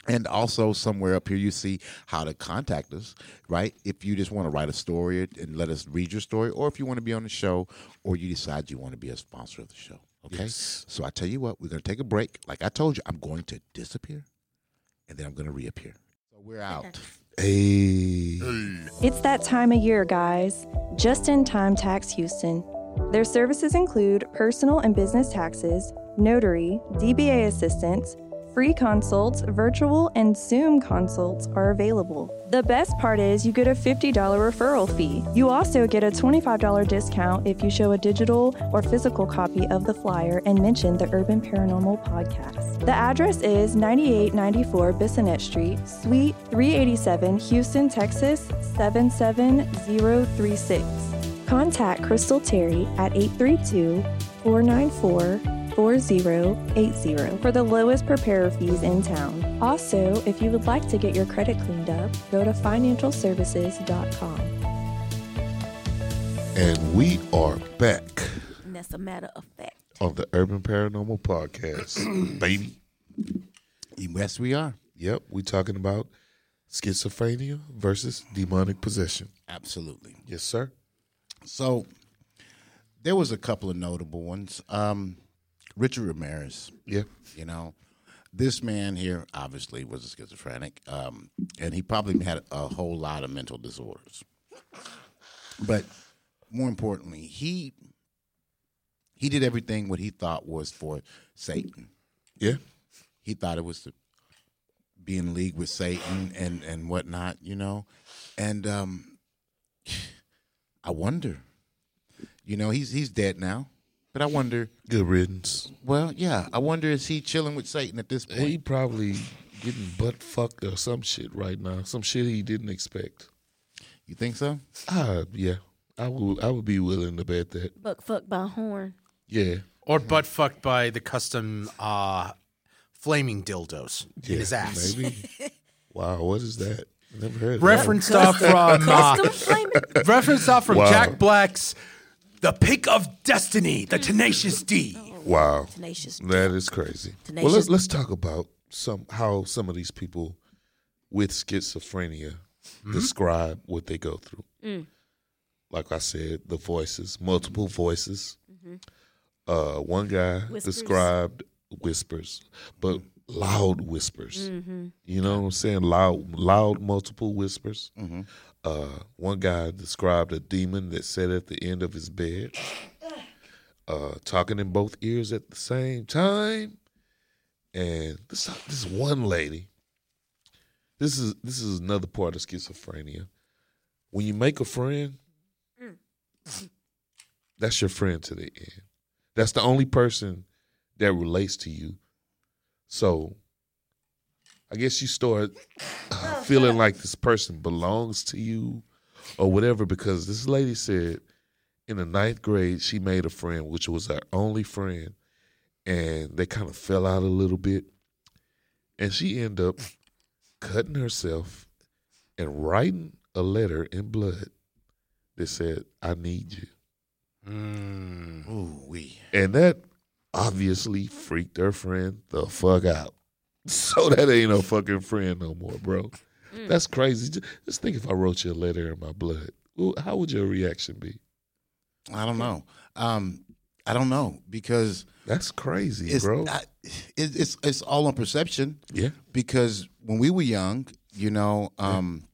And also somewhere up here, you see how to contact us, right? If you just want to write a story and let us read your story, or if you want to be on the show, or you decide you want to be a sponsor of the show. Okay. Yes. So I tell you what, we're going to take a break. Like I told you, I'm going to disappear, and then I'm going to reappear. So we're out. hey It's that time of year, guys. Just in time Tax Houston. Their services include personal and business taxes, notary, DBA assistance, free consults, virtual and Zoom consults are available. The best part is you get a $50 referral fee. You also get a $25 discount if you show a digital or physical copy of the flyer and mention the Urban Paranormal Podcast. The address is 9894 Bissonnet Street, Suite 387, Houston, Texas 77036. Contact Crystal Terry at 832 494 4080 for the lowest preparer fees in town. Also, if you would like to get your credit cleaned up, go to financialservices.com. and we are back And that's a matter of fact. on the Urban Paranormal Podcast, baby. Yes, we are. Yep, we're talking about schizophrenia versus demonic possession. Absolutely. Yes, sir. So there was a couple of notable ones. Um, Richard Ramirez. Yeah. You know, this man here obviously was a schizophrenic, um, and he probably had a whole lot of mental disorders. But more importantly, he he did everything what he thought was for Satan. Yeah. He thought it was to be in league with Satan and and whatnot, you know. And um, I wonder, you know, he's he's dead now, but I wonder. Good riddance. Well, yeah, I wonder is he chilling with Satan at this point? He probably getting butt fucked or some shit right now. Some shit he didn't expect. You think so? Ah, yeah. I would. I would be willing to bet that. Buck fuck by horn. Yeah. Or butt fucked by the custom uh, flaming dildos Yeah. in his ass. Maybe. wow. What is that? Never heard. Of Reference stuff from uh, reference stuff from Wow. Jack Black's "The Pick of Destiny," the Tenacious D. Wow. Tenacious. That is crazy. Tenacious. Well, let's let's talk about some how some of these people with schizophrenia describe what they go through. Mm. Like I said, the voices, multiple voices. Uh, one guy Whispers. described whispers, but loud whispers. Mm-hmm. You know what I'm saying? Loud, loud, multiple whispers. Uh, one guy described a demon that sat at the end of his bed, uh, talking in both ears at the same time. And this this one lady. This is this is another part of schizophrenia. When you make a friend, that's your friend to the end. That's the only person that relates to you. So I guess you start uh, feeling like this person belongs to you or whatever because this lady said in the ninth grade she made a friend, which was her only friend, and they kind of fell out a little bit. And she ended up cutting herself and writing a letter in blood that said, I need you. Mm. Ooh, we. And that obviously freaked her friend the fuck out. So that ain't no fucking friend no more, bro. That's crazy. Ju- Just think if I wrote you a letter in my blood. How would your reaction be? I don't know. Um, I don't know because That's crazy, it's bro. not- it, it's it's all on perception. Yeah. Because when we were young, you know, um,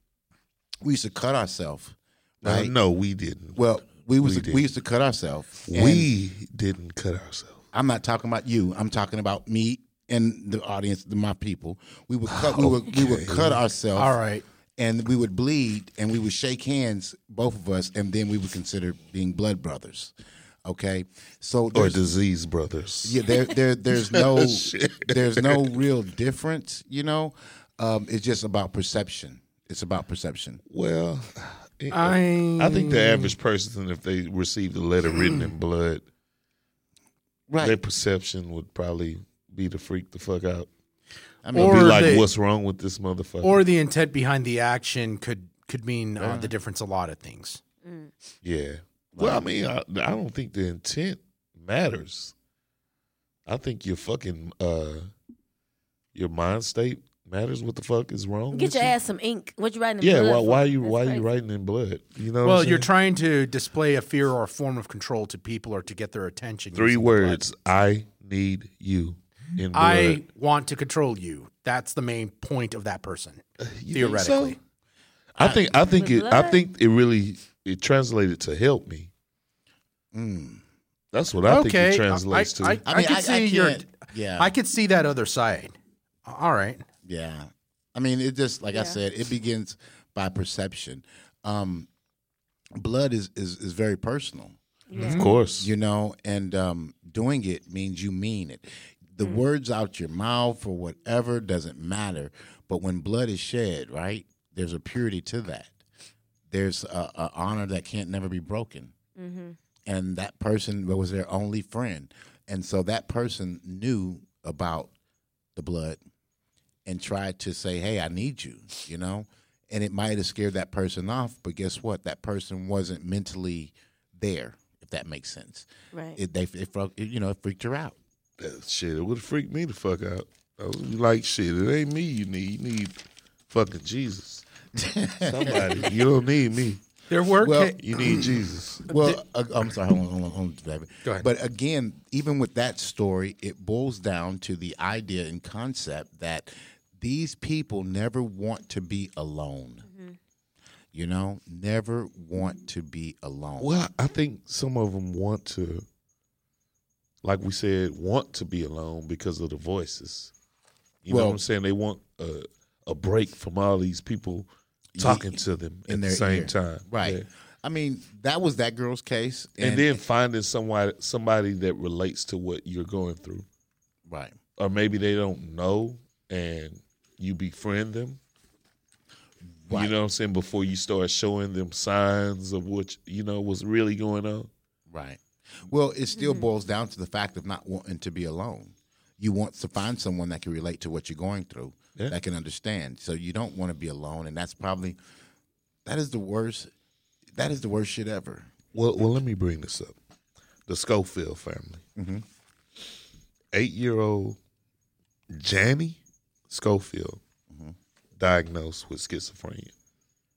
we used to cut ourselves. No, Right? no, we didn't. Well, we was We we, used to cut ourselves. we didn't cut ourselves. I'm not talking about you. I'm talking about me and the audience, the, my people. We would cut. We would we would cut ourselves. All right. And we would bleed, and we would shake hands, both of us, and then we would consider being blood brothers. Okay, so Or disease brothers. yeah, there, there, there's no, there's no real difference. You know, um, it's just about perception. It's about perception. Well, I I think the average person, if they received a letter written in blood, Right. their perception would probably be to freak the fuck out. I It'd Or be like, they- what's wrong with this motherfucker? or the intent behind the action could could mean uh, the difference a lot of things. yeah. Well, I mean, I, I don't think the intent matters. I think your fucking uh, your mind state matters. What the fuck is wrong? Get with your you? ass some ink. What you writing? In Yeah. blood Why, for? why you That's why crazy. you writing in blood? You know. Well, I'm you're saying? trying to display a fear or a form of control to people or to get their attention. three using the words. I need you in blood. I want to control you. That's the main point of that person, You think so? theoretically. I think I think it I think it really it translated to help me. Mm. That's what I think it translates I, I, to. I, I mean, could I- I see your. can't- yeah. I could see that other side. All right. Yeah. I mean, it just like I said, it begins by perception. Um, blood is, is is very personal, of course. you know, and um, doing it means you mean it. The mm. words out your mouth or whatever doesn't matter, but when blood is shed, right? There's a purity to that. There's a, a honor that can't never be broken. Mm-hmm. and that person was their only friend. And so that person knew about the blood and tried to say, "Hey, I need you," you know? And it might have scared that person off, but guess what? That person wasn't mentally there, if that makes sense. Right. It they it, you know, it freaked her out. That shit, it would have freaked me the fuck out. I was like, shit, it ain't me you need. You need fucking Jesus. Somebody. you don't need me. There were Well, ca- You need Jesus. Well, uh, I'm sorry. Hold on, hold on, hold on, David. Go ahead. But again, even with that story, it boils down to the idea and concept that these people never want to be alone. You know, never want to be alone. Well, I think some of them want to, like we said, want to be alone because of the voices. You know what I'm saying? They want a, a break from all these people talking to them in at the same ear. time. Right. Yeah. I mean, that was that girl's case. And, then finding somebody somebody that relates to what you're going through. right. Or maybe they don't know and you befriend them. You know what I'm saying? Before you start showing them signs of what you know what's really going on. Right. Well, it still boils down to the fact of not wanting to be alone. You want to find someone that can relate to what you're going through, Yeah. that can understand. So you don't want to be alone, and that's probably that is the worst. That is the worst shit ever. Well, well, let me bring this up. The Schofield family. Mhm. Eight-year-old Jani Schofield diagnosed with schizophrenia.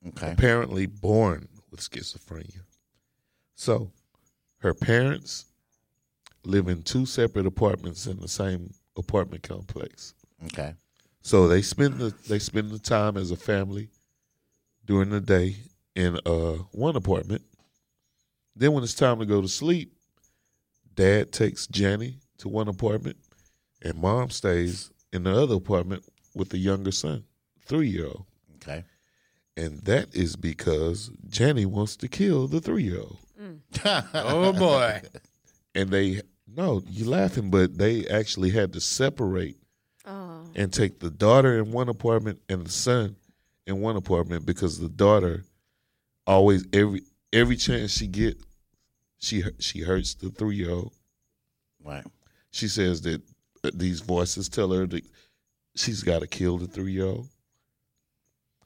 Okay. Apparently born with schizophrenia. So, her parents live in two separate apartments in the same apartment complex. Okay. So they spend the they spend the time as a family during the day in uh one apartment. Then when it's time to go to sleep, dad takes Jenny to one apartment and mom stays in the other apartment with the younger son, three year old. Okay. And that is because Jenny wants to kill the three year old. Oh boy. And they no, you laughing, but they actually had to separate Oh. and take the daughter in one apartment and the son in one apartment because the daughter always every every chance she get she she hurts the three year old. Right. She says that uh, these voices tell her that she's got to kill the three year old.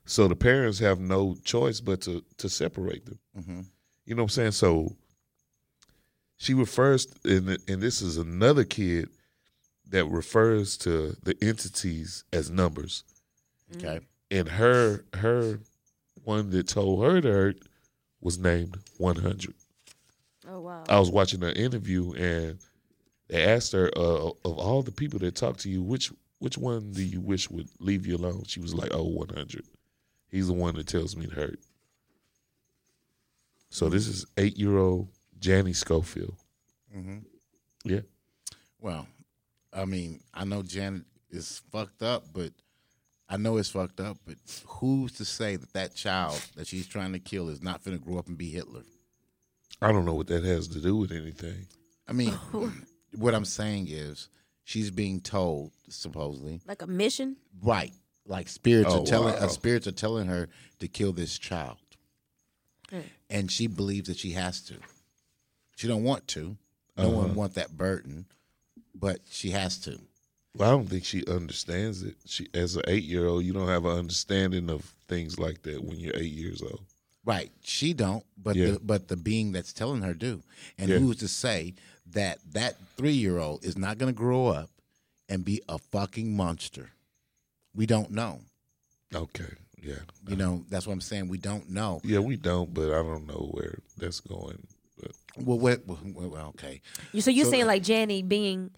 So the parents have no choice but to to separate them. Mm-hmm. You know what I'm saying? So she refers, and and this is another kid that refers to the entities as numbers. Okay. And her her one that told her to hurt was named 100. Oh wow. I was watching an interview and they asked her uh, of all the people that talk to you, which which one do you wish would leave you alone? She was like, "Oh, 100. He's the one that tells me to hurt." So this is eight year old Jani Schofield. Mm-hmm. Yeah. Well, I mean, I know Janet is fucked up, but I know it's fucked up. But who's to say that that child that she's trying to kill is not going to grow up and be Hitler? I don't know what that has to do with anything. I mean, what I'm saying is she's being told supposedly Like a mission? right, like spirits Oh, are telling wow. uh, spirits are telling her to kill this child, Mm. And she believes that she has to. She don't want to. No Uh-huh. one want that burden, but she has to. Well, I don't think she understands it. She, as an eight year old, you don't have an understanding of things like that when you're eight years old. Right. She don't, but Yeah. the but the being that's telling her do. And Yeah. who's to say that that 3-year-old is not going to grow up and be a fucking monster? We don't know. Okay. Yeah. You know, that's what I'm saying. We don't know. Yeah, we don't, but I don't know where that's going. But Well, what, well, well, okay. You so you're So- saying like Jani being,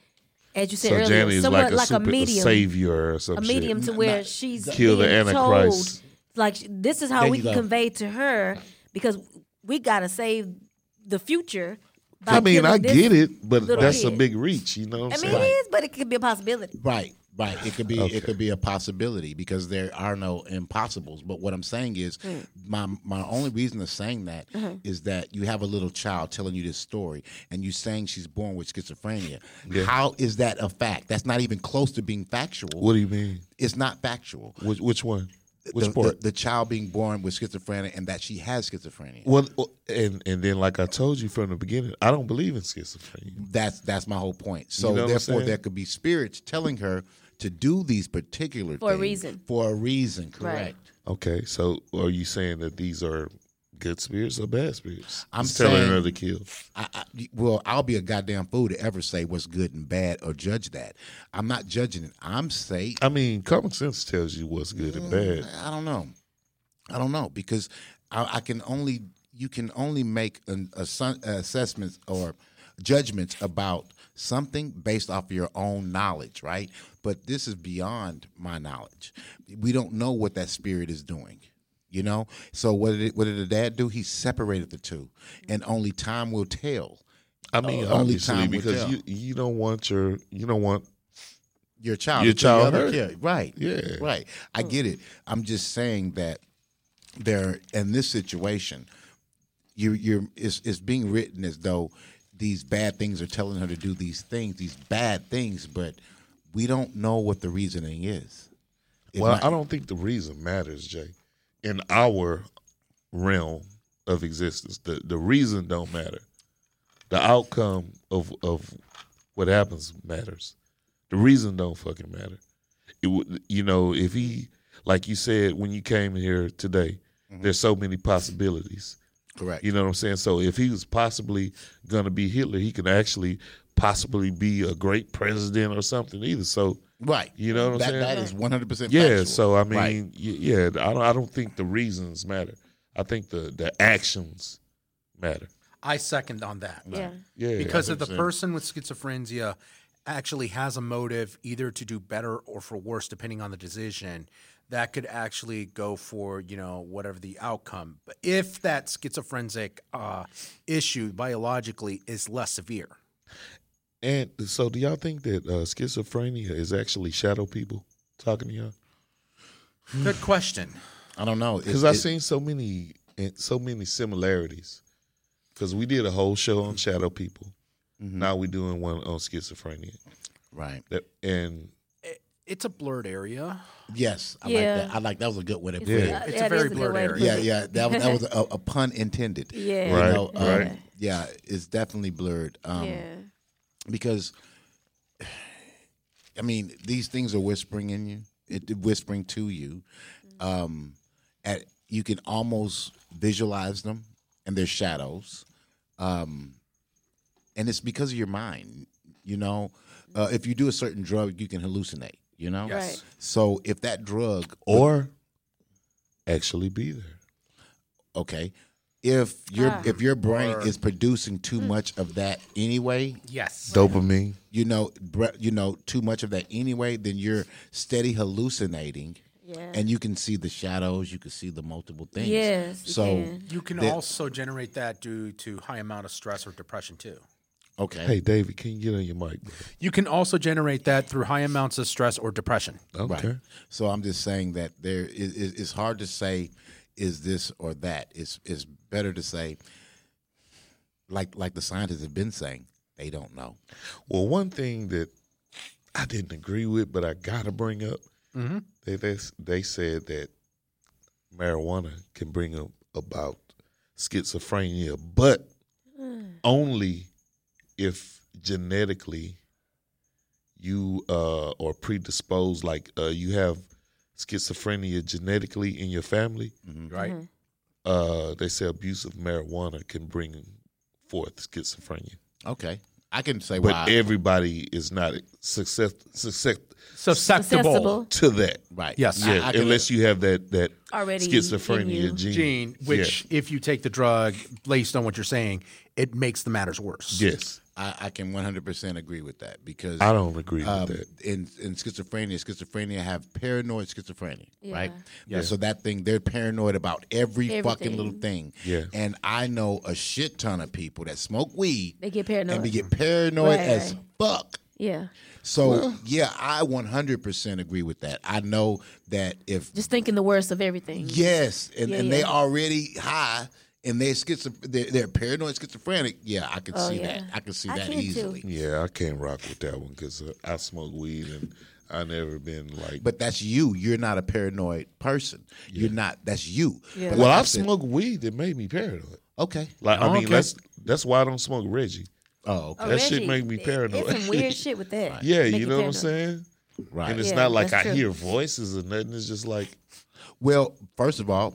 as you said so earlier, Jani is somewhat like a, like super, a medium, savior or some a medium shit. to where she's Kill the being Antichrist. Told, like this is how There we can go. convey to her because we gotta save the future. By I mean, I get it, but little that's a big reach. You know what I I'm mean, saying? it is, but it could be a possibility. Right, right. It could be Okay. it could be a possibility because there are no impossibles. But what I'm saying is, Mm. my my only reason of saying that is Uh-huh. that you have a little child telling you this story, and you saying she's born with schizophrenia. Yeah. How is that a fact? That's not even close to being factual. What do you mean? It's not factual. Which, which one? Which the, part? The, the child being born with schizophrenia and that she has schizophrenia. well, and and then like I told you from the beginning, I don't believe in schizophrenia. That's that's my whole point. So know therefore, there could be spirits telling her to do these particular For a reason. For a reason, correct? Right. Okay, so are you saying that these are good spirits or bad spirits? I'm Just telling saying- her to kill. I, I, well, I'll be a goddamn fool to ever say what's good and bad or judge that. I'm not judging it. I'm saying I mean, common sense tells you what's good and mm, bad. I don't know. I don't know because I, I can only you can only make an assu- assessments or judgments about something based off of your own knowledge, right? But this is beyond my knowledge. We don't know what that spirit is doing. You know, so what did it, what did the dad do? He separated the two, and only time will tell. I mean, Uh, only obviously, time will because tell. you you don't want your you don't want your child. Your child hurt. kid. Right. Yeah. Right. I get it. I'm just saying that there in this situation, you you're it's, it's being written as though these bad things are telling her to do these things, these bad things, but we don't know what the reasoning is. It well, might- I don't think the reason matters, Jay. In our realm of existence, the the reason don't matter. The outcome of of what happens matters. The reason don't fucking matter. It would, you know, if he, like you said when you came here today, mm-hmm. there's so many possibilities. Correct. You know what I'm saying? So if he was possibly gonna be Hitler, he could actually possibly be a great president or something either. So Right. you know what I'm saying? That is 100 percent. Yeah, so I mean, Right. yeah, I don't, I don't think the reasons matter. I think the the actions matter. I second on that. Yeah. Yeah, because I of the think person with schizophrenia actually has a motive either to do better or for worse, depending on the decision, that could actually go for you know whatever the outcome. But if that schizophrenic uh, issue biologically is less severe, And so, do y'all think that uh, schizophrenia is actually shadow people talking to y'all? good question. I don't know. Because I've seen so many, eh, so many similarities. Because we did a whole show on shadow people. Now we're doing one on schizophrenia. Right. That, and It's a blurred area. Yes, I Yeah. like that. I like that was a good way to put Yeah. It's Yeah, a very is blurred way area. Yeah, yeah, that was, that was a, a pun intended. Yeah. You Right, know, um, right. Yeah, it's definitely blurred. Um, yeah. Because I mean these things are whispering in you, it, whispering to you. Um, at you can almost visualize them, and they're shadows. Um, and it's because of your mind. You know, uh, if you do a certain drug, you can hallucinate. You know, Yes. Right. so if that drug or actually be there. okay, if your Ah. if your brain Or- is producing too much of that anyway, Yes. Dopamine. you know, you know, too much of that anyway, then you're steady hallucinating, Yeah. and you can see the shadows, you can see the multiple things. Yes, you so can. You can the- also generate that due to high amount of stress or depression too. okay, Hey, David, can you get on your mic? bro? You can also generate that through high amounts of stress or depression. Okay. right. So I'm just saying that there is it, it's hard to say is this or that. It's it's better to say like like the scientists have been saying, they don't know. Well, one thing that I didn't agree with, but I gotta bring up, Mm-hmm. they they, they said that marijuana can bring up about schizophrenia, but only if genetically you uh, are predisposed, like uh, you have schizophrenia genetically in your family. Right. Uh, they say abuse of marijuana can bring forth schizophrenia. Okay. I can say But why everybody is not success, success Susceptible. Susceptible. to that. right. Yes. Yeah, I can- unless you have that that Already schizophrenia gene. Gene, which if you take the drug based on what you're saying, it makes the matters worse. Yes, I, I can 100% agree with that because I don't agree with um, that. in in schizophrenia, schizophrenia have paranoid schizophrenia, right? Yeah. So that thing, they're paranoid about every fucking little thing. Yeah. And I know a shit ton of people that smoke weed They get paranoid. and they get paranoid Right, as right. fuck. yeah. So yeah, I 100% agree with that. I know that if Just thinking the worst of everything. yes, and, Yeah, and they yeah. already high and they're schizo, they're, they're paranoid schizophrenic. Yeah, I can Oh, see yeah. that. I can see I that can too. easily. Yeah, I can't rock with that one because uh, I smoke weed and I never been like. But that's you. You're not a paranoid person. You're not. That's you. Yeah. Well, like I I've smoked weed that made me paranoid. Okay. Like I mean, Okay. that's that's why I don't smoke Reggie. Oh, okay. Oh, That shit Reggie, make me paranoid. It's some weird shit with that. Yeah, Make you know what I'm saying. Right. And it's Yeah, not like I true. hear voices or nothing. It's just like Well, first of all,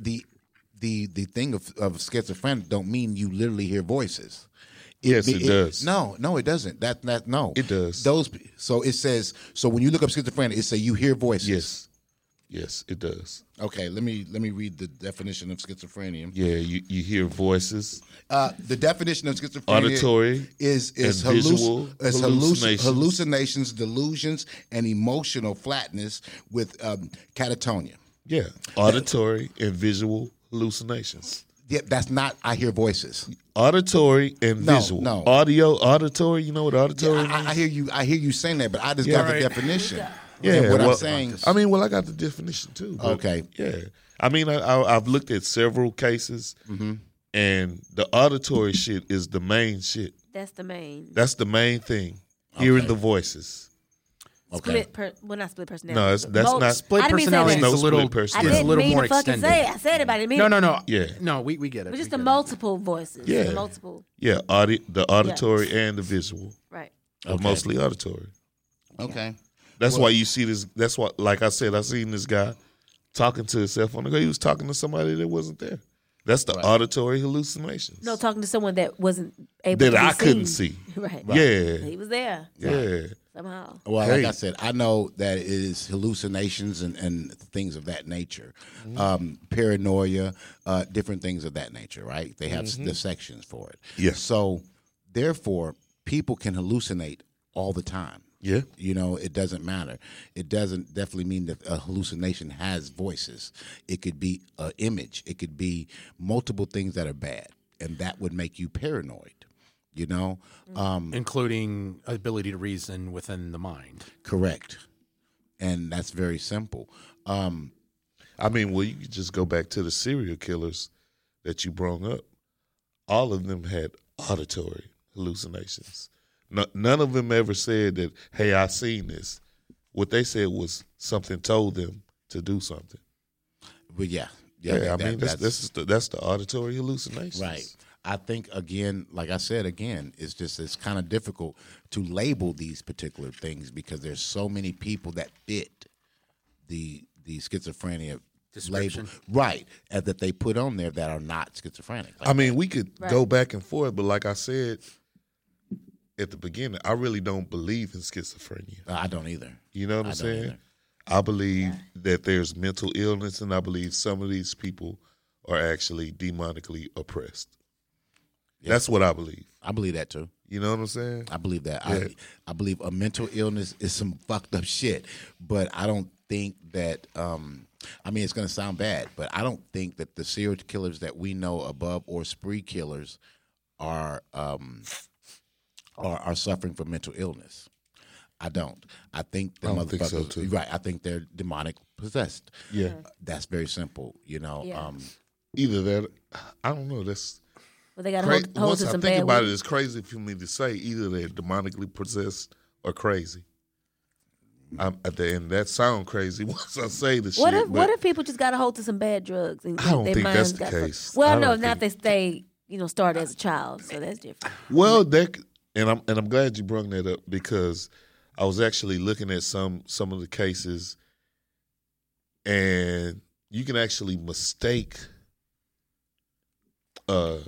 the the the thing of, of schizophrenic don't mean you literally hear voices. Yes, it does. No, no, it doesn't. That that no, It does. Those so it says so when you look up schizophrenic, it say you hear voices. yes, yes, it does. Okay, let me let me read the definition of schizophrenia. Yeah, you you hear voices. Uh, the definition of schizophrenia Auditory is is halluc- visual is hallucinations. hallucinations, delusions, and emotional flatness with um, catatonia. Yeah, auditory and visual hallucinations. Yeah, that's not. I hear voices. Auditory and No, visual. no. Audio, auditory. You know what auditory I, I- I hear you. I hear you saying that, but I just Yeah. got the Right. definition. Yeah, And what well, I'm saying. I mean, well, I got the definition too. but Okay. Yeah, I mean, I, I, I've looked at several cases, Mm-hmm. and the auditory shit is the main shit. That's the main. That's the main thing. Hearing the voices. Okay. Split per, well, not split personality. No, it's, that's Mo- not Split I didn't mean to say personality that. is No a little, split I personality. is a didn't little mean more to fucking extended. say it. I said it, but I didn't mean No, no, no. Yeah. No, we, we get it. It was We just the get it. multiple voices. Yeah. The multiple. Yeah, audi- the auditory and the visual, Right. Okay. mostly auditory. Okay. That's why you see this. That's why, like I said, I seen this guy talking to himself on the go. He was talking to somebody that wasn't there. That's the auditory hallucinations. No, talking to someone that wasn't able that to be I couldn't seen. see. Right. Yeah, He was there yeah. Somehow. Well, Hey. like I said, I know that it is hallucinations and, and things of that nature, Mm-hmm. um, paranoia, uh, different things of that nature. Right? They have the sections for it. Mm-hmm. Yes. So, therefore, people can hallucinate all the time. Yeah. You know, it doesn't matter. It doesn't definitely mean that a hallucination has voices. It could be an image. It could be multiple things that are bad, and that would make you paranoid. You know, um, including ability to reason within the mind. correct, and that's very simple. Um, I mean, well, you could just go back to the serial killers that you brought up. All of them had auditory hallucinations. No, none of them ever said that, "Hey, I seen this." What they said was something told them to do something. but yeah, Yeah, yeah, I that- mean, that's that's the, that's the auditory hallucinations. Right. I think again, like I said again, it's just it's kind of difficult to label these particular things because there's so many people that fit the the schizophrenia label, right? And that they put on there that are not schizophrenic. I mean, we could Right. go back and forth, but like I said at the beginning, I really don't believe in schizophrenia. Uh, I don't either. You know what I I'm saying? either. I believe that there's mental illness, and I believe some of these people are actually demonically oppressed. That's what I believe. I believe that too. You know what I'm saying? I believe that. Yeah. I I believe a mental illness is some fucked up shit, but I don't think that. Um, I mean, it's going to sound bad, but I don't think that the serial killers that we know above or spree killers are um, are, are suffering from mental illness. I don't. I think the I don't think so, motherfuckers. too. Right. I think they're demonic possessed. Yeah. That's very simple. You know. Yeah. Um, Either that, I don't know. That's Well, they got to cra- hold, hold once to I think bad about it, it's crazy for me to say either they're demonically possessed or crazy. I'm, at the end, that sound crazy once I say the What shit. if what if people just got to hold to some bad drugs? And I don't their think that's the case. Well, no, not if they stay, you know, start as a child, so that's different. Well, that and I'm and I'm glad you brought that up because I was actually looking at some some of the cases, and you can actually mistake. Uh,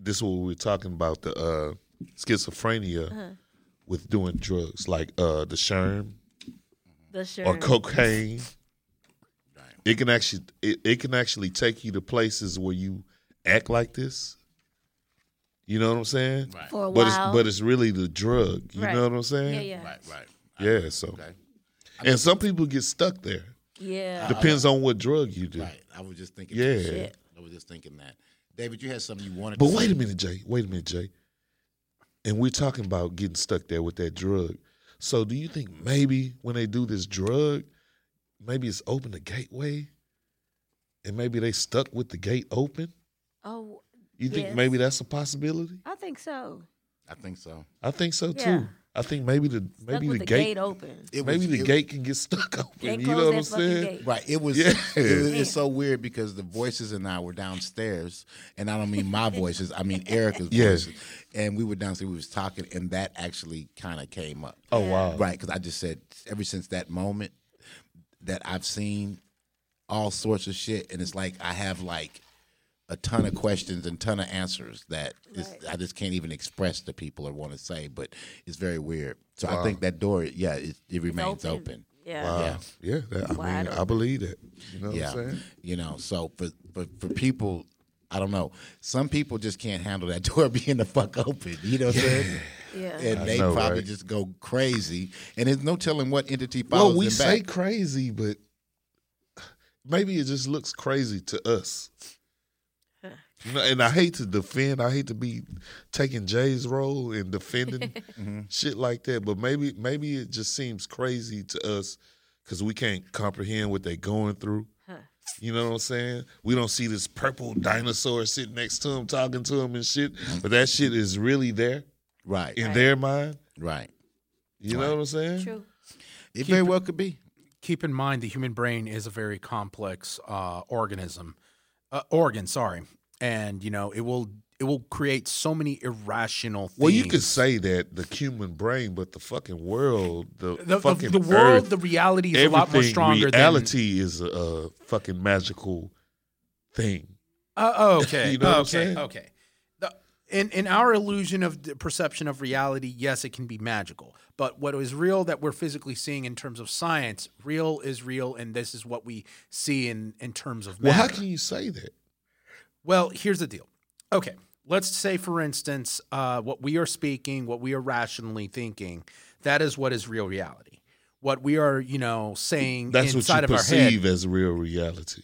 this is what we were talking about the uh, schizophrenia Uh-huh. with doing drugs like uh, the sherm The sure. or cocaine. It can actually it, it can actually take you to places where you act like this. You know what I'm saying? Right. For a but while. it's but it's really the drug. You Right. know what I'm saying? Yeah, yeah. right. Right. Yeah, so and some people get stuck there. Yeah. Depends on what drug you do. Right. I was just thinking. Yeah. Shit. I was just thinking that. David, you had something you wanted. But to wait say. a minute, Jay. Wait a minute, Jay. And we're talking about getting stuck there with that drug. So do you think maybe when they do this drug, maybe it's open the gateway? And maybe they stuck with the gate open? Oh, You think maybe that's a possibility? I think so. I think so. I think so too. Yeah. I think maybe the Stuck maybe with the, the gate, gate open. It maybe was- the it- gate can get stuck open. You know what I'm saying? gate. Right. It was. Yeah. It was it's so weird because the voices and I were downstairs, and I don't mean my voices. I mean Erica's Yeah. voices. And we were downstairs. We was talking, and that actually kind of came up. Oh wow. Right. Because I just said ever since that moment that I've seen all sorts of shit, and it's like I have like a ton of questions and ton of answers that is, I just can't even express to people or want to say, but it's very weird. So I think that door, yeah, it, it remains open. open. Yeah. Wow. Yeah. Yeah. that, I Wide mean, I believe it. You know yeah, what I'm saying? you know. So for, for for people, I don't know. Some people just can't handle that door being the fuck open. You know what I'm saying? Yeah. And I they know, probably right? just go crazy, and there's no telling what entity follows Well, we them say back. crazy, but maybe it just looks crazy to us. You know, and I hate to defend. I hate to be taking Jay's role and defending Mm-hmm. shit like that. But maybe, maybe it just seems crazy to us because we can't comprehend what they're going through. You know what I'm saying? We don't see this purple dinosaur sitting next to him, talking to him and shit. But that shit is really there right, in their mind. right. You know what I'm saying? True. It very well could be. keep in mind the human brain is a very complex uh, organism uh, organ sorry and you know it will it will create so many irrational things Well, you could say that the human brain, but the fucking world, the, the, the, fucking the world earth, the reality is a lot more stronger reality is a, a fucking magical thing. uh, oh, okay You know what I'm okay saying? okay the, in in our illusion of the perception of reality yes it can be magical but what is real that we're physically seeing in terms of science real is real and this is what we see in in terms of Well, how can you say that? Well, here's the deal. Okay, let's say, for instance, uh, what we are speaking, what we are rationally thinking, that is what is real reality. What we are, you know, saying That's what inside you of our head. perceive as real reality.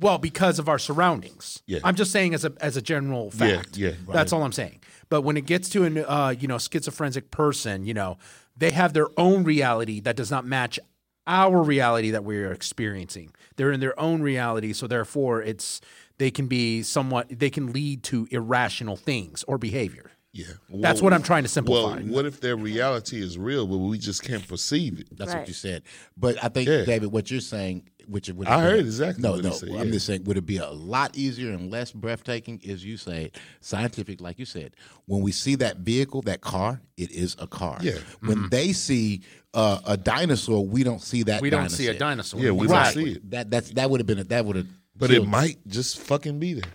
Well, because of our surroundings. Yeah. I'm just saying as a as a general fact. yeah, That's right. all I'm saying. But when it gets to an uh, you know schizophrenic person, you know, they have their own reality that does not match our reality that we are experiencing. They're in their own reality, so therefore it's they can be somewhat they can lead to irrational things or behavior. Yeah. That's what I'm trying to simplify. Well, what if their reality is real, but we just can't perceive it? That's Right. what you said. But I think, Yeah. David, what you're saying, which would I heard exactly No, what no. said, I'm yeah. just saying, would it be a lot easier and less breathtaking, as you say, scientific, like you said, when we see that vehicle, that car, it is a car. Yeah. When they see uh, a dinosaur, we don't see that. we don't dinosaur. see a dinosaur. Yeah, we Right. don't see it. That that's that would have been a, that would have. But it might just fucking be there.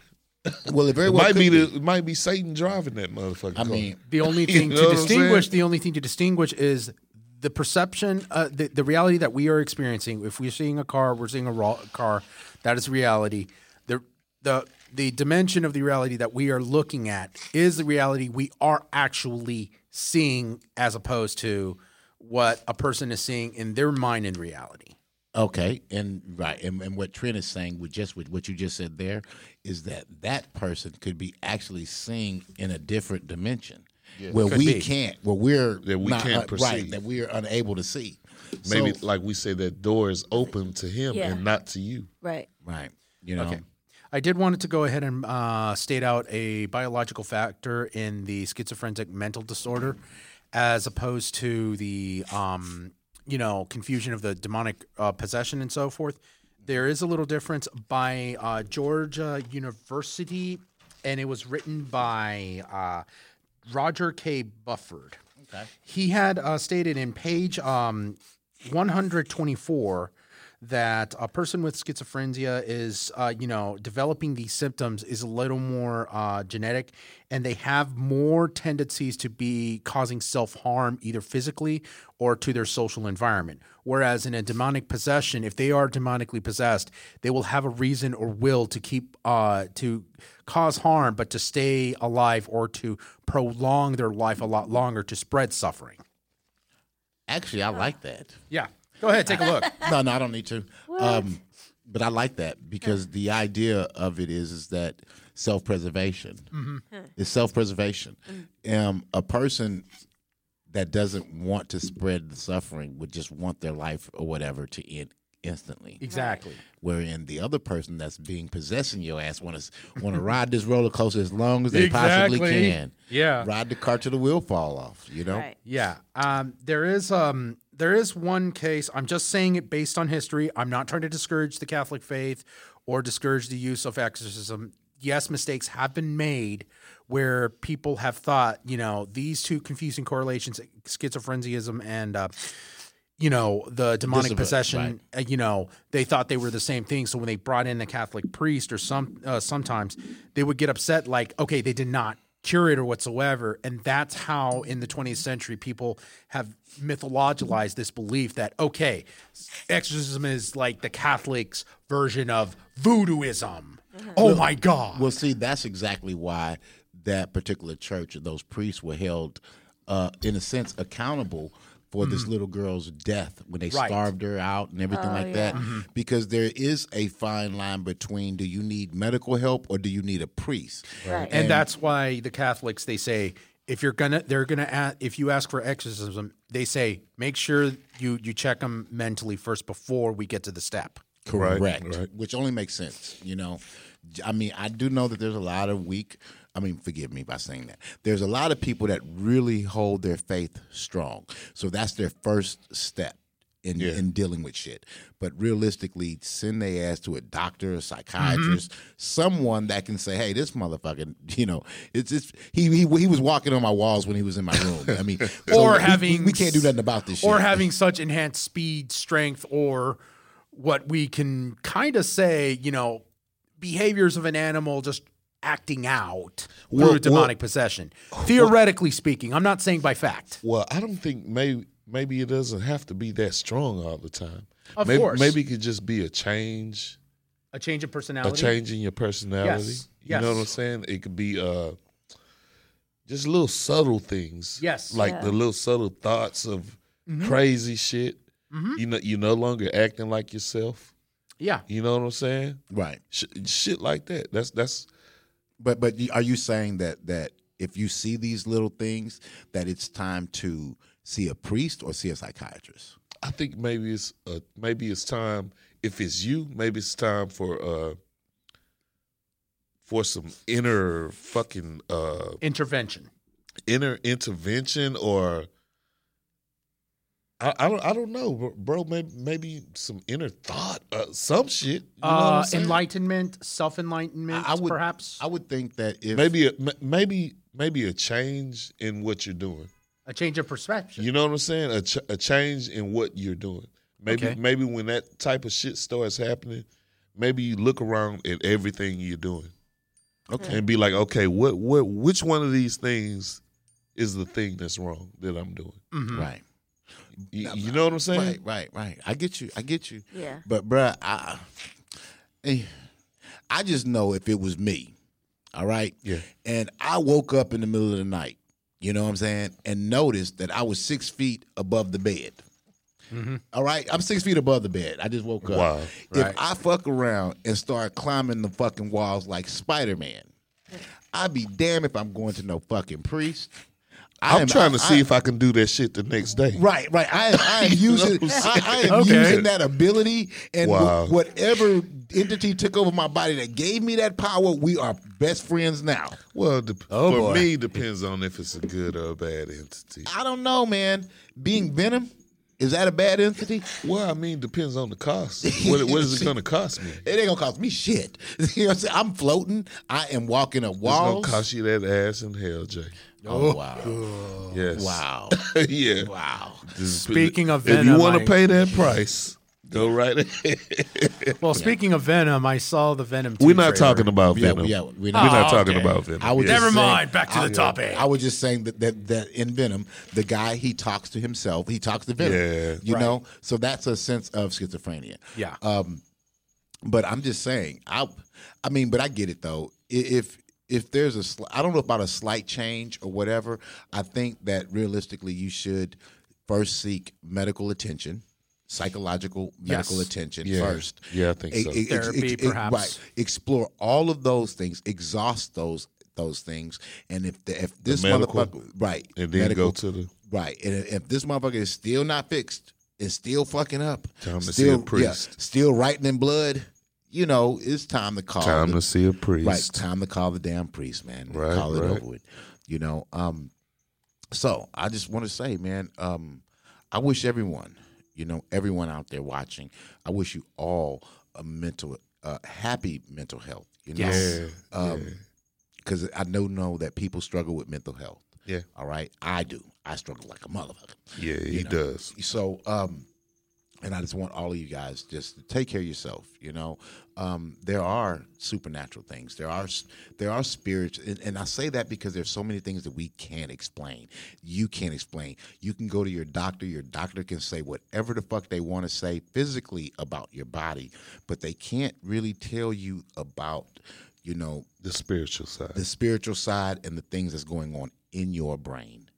Well, it very It well might could be, be. the, it might be Satan driving that motherfucker. I mean, The only You thing know to distinguish, the only thing to distinguish is the perception, uh, the, the reality that we are experiencing. If we're seeing a car, we're seeing a raw car, that is reality. The the the dimension of the reality that we are looking at is the reality we are actually seeing, as opposed to what a person is seeing in their mind in reality. Okay, and right, and, and what Trent is saying with just with what you just said there is that that person could be actually seeing in a different dimension where we be. can't, where we're That we not, can't uh, right, perceive. that we are unable to see. maybe, So- like we say, that door is open to him Yeah. and not to you. Right. right, you know, Okay. I did wanted to go ahead and uh, state out a biological factor in the schizophrenic mental disorder, as opposed to the um, you know confusion of the demonic uh, possession and so forth. There is a little difference by uh, Georgia University, and it was written by uh, Rodger K. Bufford. Okay. He had uh, stated in page um, 124 that a person with schizophrenia is, uh, you know, developing these symptoms is a little more uh, genetic, and they have more tendencies to be causing self harm either physically or to their social environment. Whereas in a demonic possession, if they are demonically possessed, they will have a reason or will to keep uh, to cause harm, but to stay alive or to prolong their life a lot longer to spread suffering. actually, I like that. Yeah. Go ahead, take a look. no, no, I don't need to. Um, but I like that because the idea of it is is that self preservation. It's self preservation. Um, a person that doesn't want to spread the suffering would just want their life or whatever to end instantly. Exactly. Wherein the other person that's being possessing your ass want to want to ride this roller coaster as long as they possibly can. Yeah. ride the cart till the wheel fall off. You know. Right. Yeah. Um, there is um there is one case. I'm just saying it based on history. I'm not trying to discourage the Catholic faith or discourage the use of exorcism. Yes, mistakes have been made where people have thought, you know, these two confusing correlations, schizophreniaism and uh, you know, the demonic Discipline, possession, uh, you know, they thought they were the same thing. So when they brought in the Catholic priest or some uh, sometimes they would get upset like, okay, they did not cure it or whatsoever. And that's how in the 20th century people have mythologized this belief that, okay, exorcism is like the Catholics' version of voodooism. Oh my God. Well, see, that's exactly why that particular church and those priests were held, uh, in a sense, accountable for this little girl's death when they Mm. Right. starved her out and everything Oh, like that. Because there is a fine line between do you need medical help or do you need a priest? Right. and, that's why the Catholics they say if you're gonna they're gonna ask, if you ask for exorcism they say make sure you you check them mentally first before we get to the step. Correct. Right, right. Which only makes sense, you know. I mean, I do know that there's a lot of weak. I mean, forgive me by saying that. There's a lot of people that really hold their faith strong. So that's their first step in Yeah. in dealing with shit. But realistically, send their ass to a doctor, a psychiatrist, mm-hmm. someone that can say, "Hey, this motherfucker, you know, it's just he he he was walking on my walls when he was in my room." I mean, so Or we- having we, we can't do nothing about this shit. Or having such enhanced speed, strength, or what we can kind of say, you know, behaviors of an animal just acting out through Well, demonic well- possession. Theoretically speaking, I'm not saying by fact. Well, I don't think maybe maybe it doesn't have to be that strong all the time. Of maybe, course. maybe it could just be a change, A change of personality, a personality. change in your personality. Yes, You know what I'm saying? It could be uh just little subtle things. Yes. like Yeah. the little subtle thoughts of Mhm. crazy shit. Mhm. You know, you're no longer acting like yourself. Yeah. You know what I'm saying? Right. Sh- shit like that. That's that's. But but are you saying that that if you see these little things, that it's time to see a priest or see a psychiatrist? I think maybe it's uh, maybe it's time. If it's you, maybe it's time for uh for some inner fucking uh Intervention. inner intervention or I, I don't I don't know, bro- bro. Maybe maybe some inner thought, uh, some shit. You know what Uh, I'm enlightenment, self enlightenment, I would perhaps. I would think that if maybe a, m- maybe maybe a change in what you're doing. a change of perspective. You know what I'm saying? A, ch- a change in what you're doing. Maybe Okay. maybe when that type of shit starts happening, maybe you look around at everything you're doing. Okay. And be like, okay, what what which one of these things is the thing that's wrong that I'm doing? Mhm. right. You, you know what I'm saying? Right, right, right. I get you. I get you. Yeah. But bruh, I eh, I just know if it was me, all right? Yeah. And I woke up in the middle of the night, you know what I'm saying, and noticed that I was six feet above the bed. All right, I'm six feet above the bed. I just woke up. Wow. If I fuck around and start climbing the fucking walls like Spider Man, I'd be damn if I'm going to no fucking priest. I I'm am- trying to I- see I- if I can do that shit the next day. Right, right. I, I am using I'm I, I am? Okay. using that ability, and Wow. wh- whatever entity took over my body that gave me that power, we are best friends now. Well, dep Oh, for boy. me, depends on if it's a good or a bad entity. I don't know, man. Being Venom, is that a bad entity? Well, I mean, depends on the cost. What, what is it going to cost me? It ain't gonna cost me shit. you know what I'm saying? I'm floating. I am walking up It's going to cost you that ass in hell, Jay. Oh wow! Yes. Wow! yeah. Wow! Just- Speaking of if you want to pay that price, go right ahead. Well, speaking of Venom, I saw the Venom. 2 We're not trailer. talking about Venom. yeah, we're we're not- not Oh, talking okay. about Venom. I was Yeah. just Never saying- mind, back to the topic. I was just saying that, that that in Venom, the guy he talks to himself. He talks to Venom. Yeah. you Right. know. So that's a sense of schizophrenia. Yeah. Um, but I'm just saying, I, I mean, but I get it though. If if there's a, sli- I don't know about a slight change or whatever. I think that realistically, you should first seek medical attention, psychological medical Yes. attention Yeah. first. Yeah, I think so. Therapy, perhaps. right. Explore all of those things. Exhaust those those things. And if the, if this medical, motherfucker, right, And then medical- go to the. Right. And if this motherfucker is still not fixed, is still fucking up, Time to see still, a priest. yeah, still writing in blood, you know, it's time to call. Time the- to see a priest. Right. Time to call the damn priest, man. Right, Call it right. over with. You know. Um. So I just want to say, man. Um, I wish everyone, you know, everyone out there watching, I wish you all a mental, uh, happy mental health. You know. Yeah. Um, because I know know that people struggle with mental health. Yeah. All right. I do. I struggle like a motherfucker. Yeah, he You know? does. So, um, and I just want all of you guys just to take care of yourself. You know, um, there are supernatural things. There are there are spirits, and, and I say that because there's so many things that we can't explain. You can't explain. You can go to your doctor. Your doctor can say whatever the fuck they want to say physically about your body, but they can't really tell you about, you know, The spiritual side. the spiritual side and the things that's going on in your brain.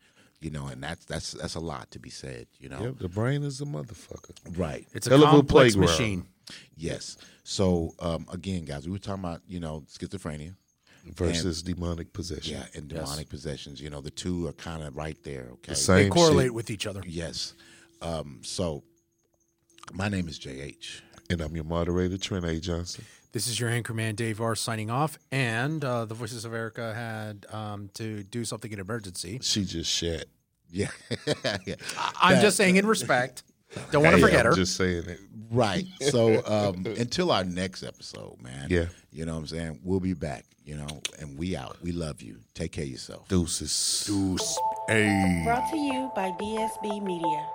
You know, and that's that's that's a lot to be said. You know, Yep, the brain is a motherfucker. right? It's a Hell complex playground. machine. Yes. So um, again, guys, we were talking about you know schizophrenia, Versus demonic possession. yeah, and demonic possessions. You know, the two are kind of right there. Okay, The They correlate shit. with each other. Yes. Um, so my name is JH. And I'm your moderator, Trent A. Johnson. This is your anchorman Dave R signing off, and uh, the Voices of Erica had um, to do something in emergency. She just shat. Yeah. yeah. I'm That- just saying in respect. Don't want to Hey, forget I'm her. just saying it. Right. So um, until our next episode, man. Yeah. You know what I'm saying? We'll be back, you know, and we out. We love you. Take care of yourself. Deuces. Deuce. Hey. Brought to you by DSB Media.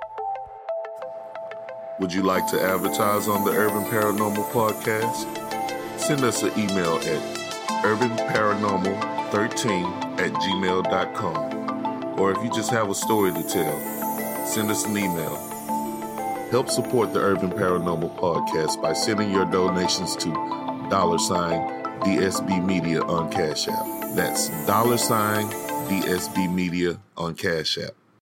Would you like to advertise on the Urban Paranormal Podcast? Send us an email at urbanparanormal13 at gmail.com. Or if you just have a story to tell, send us an email. Help support the Urban Paranormal Podcast by sending your donations to dollar sign DSB Media on Cash App. That's dollar sign DSB Media on Cash App.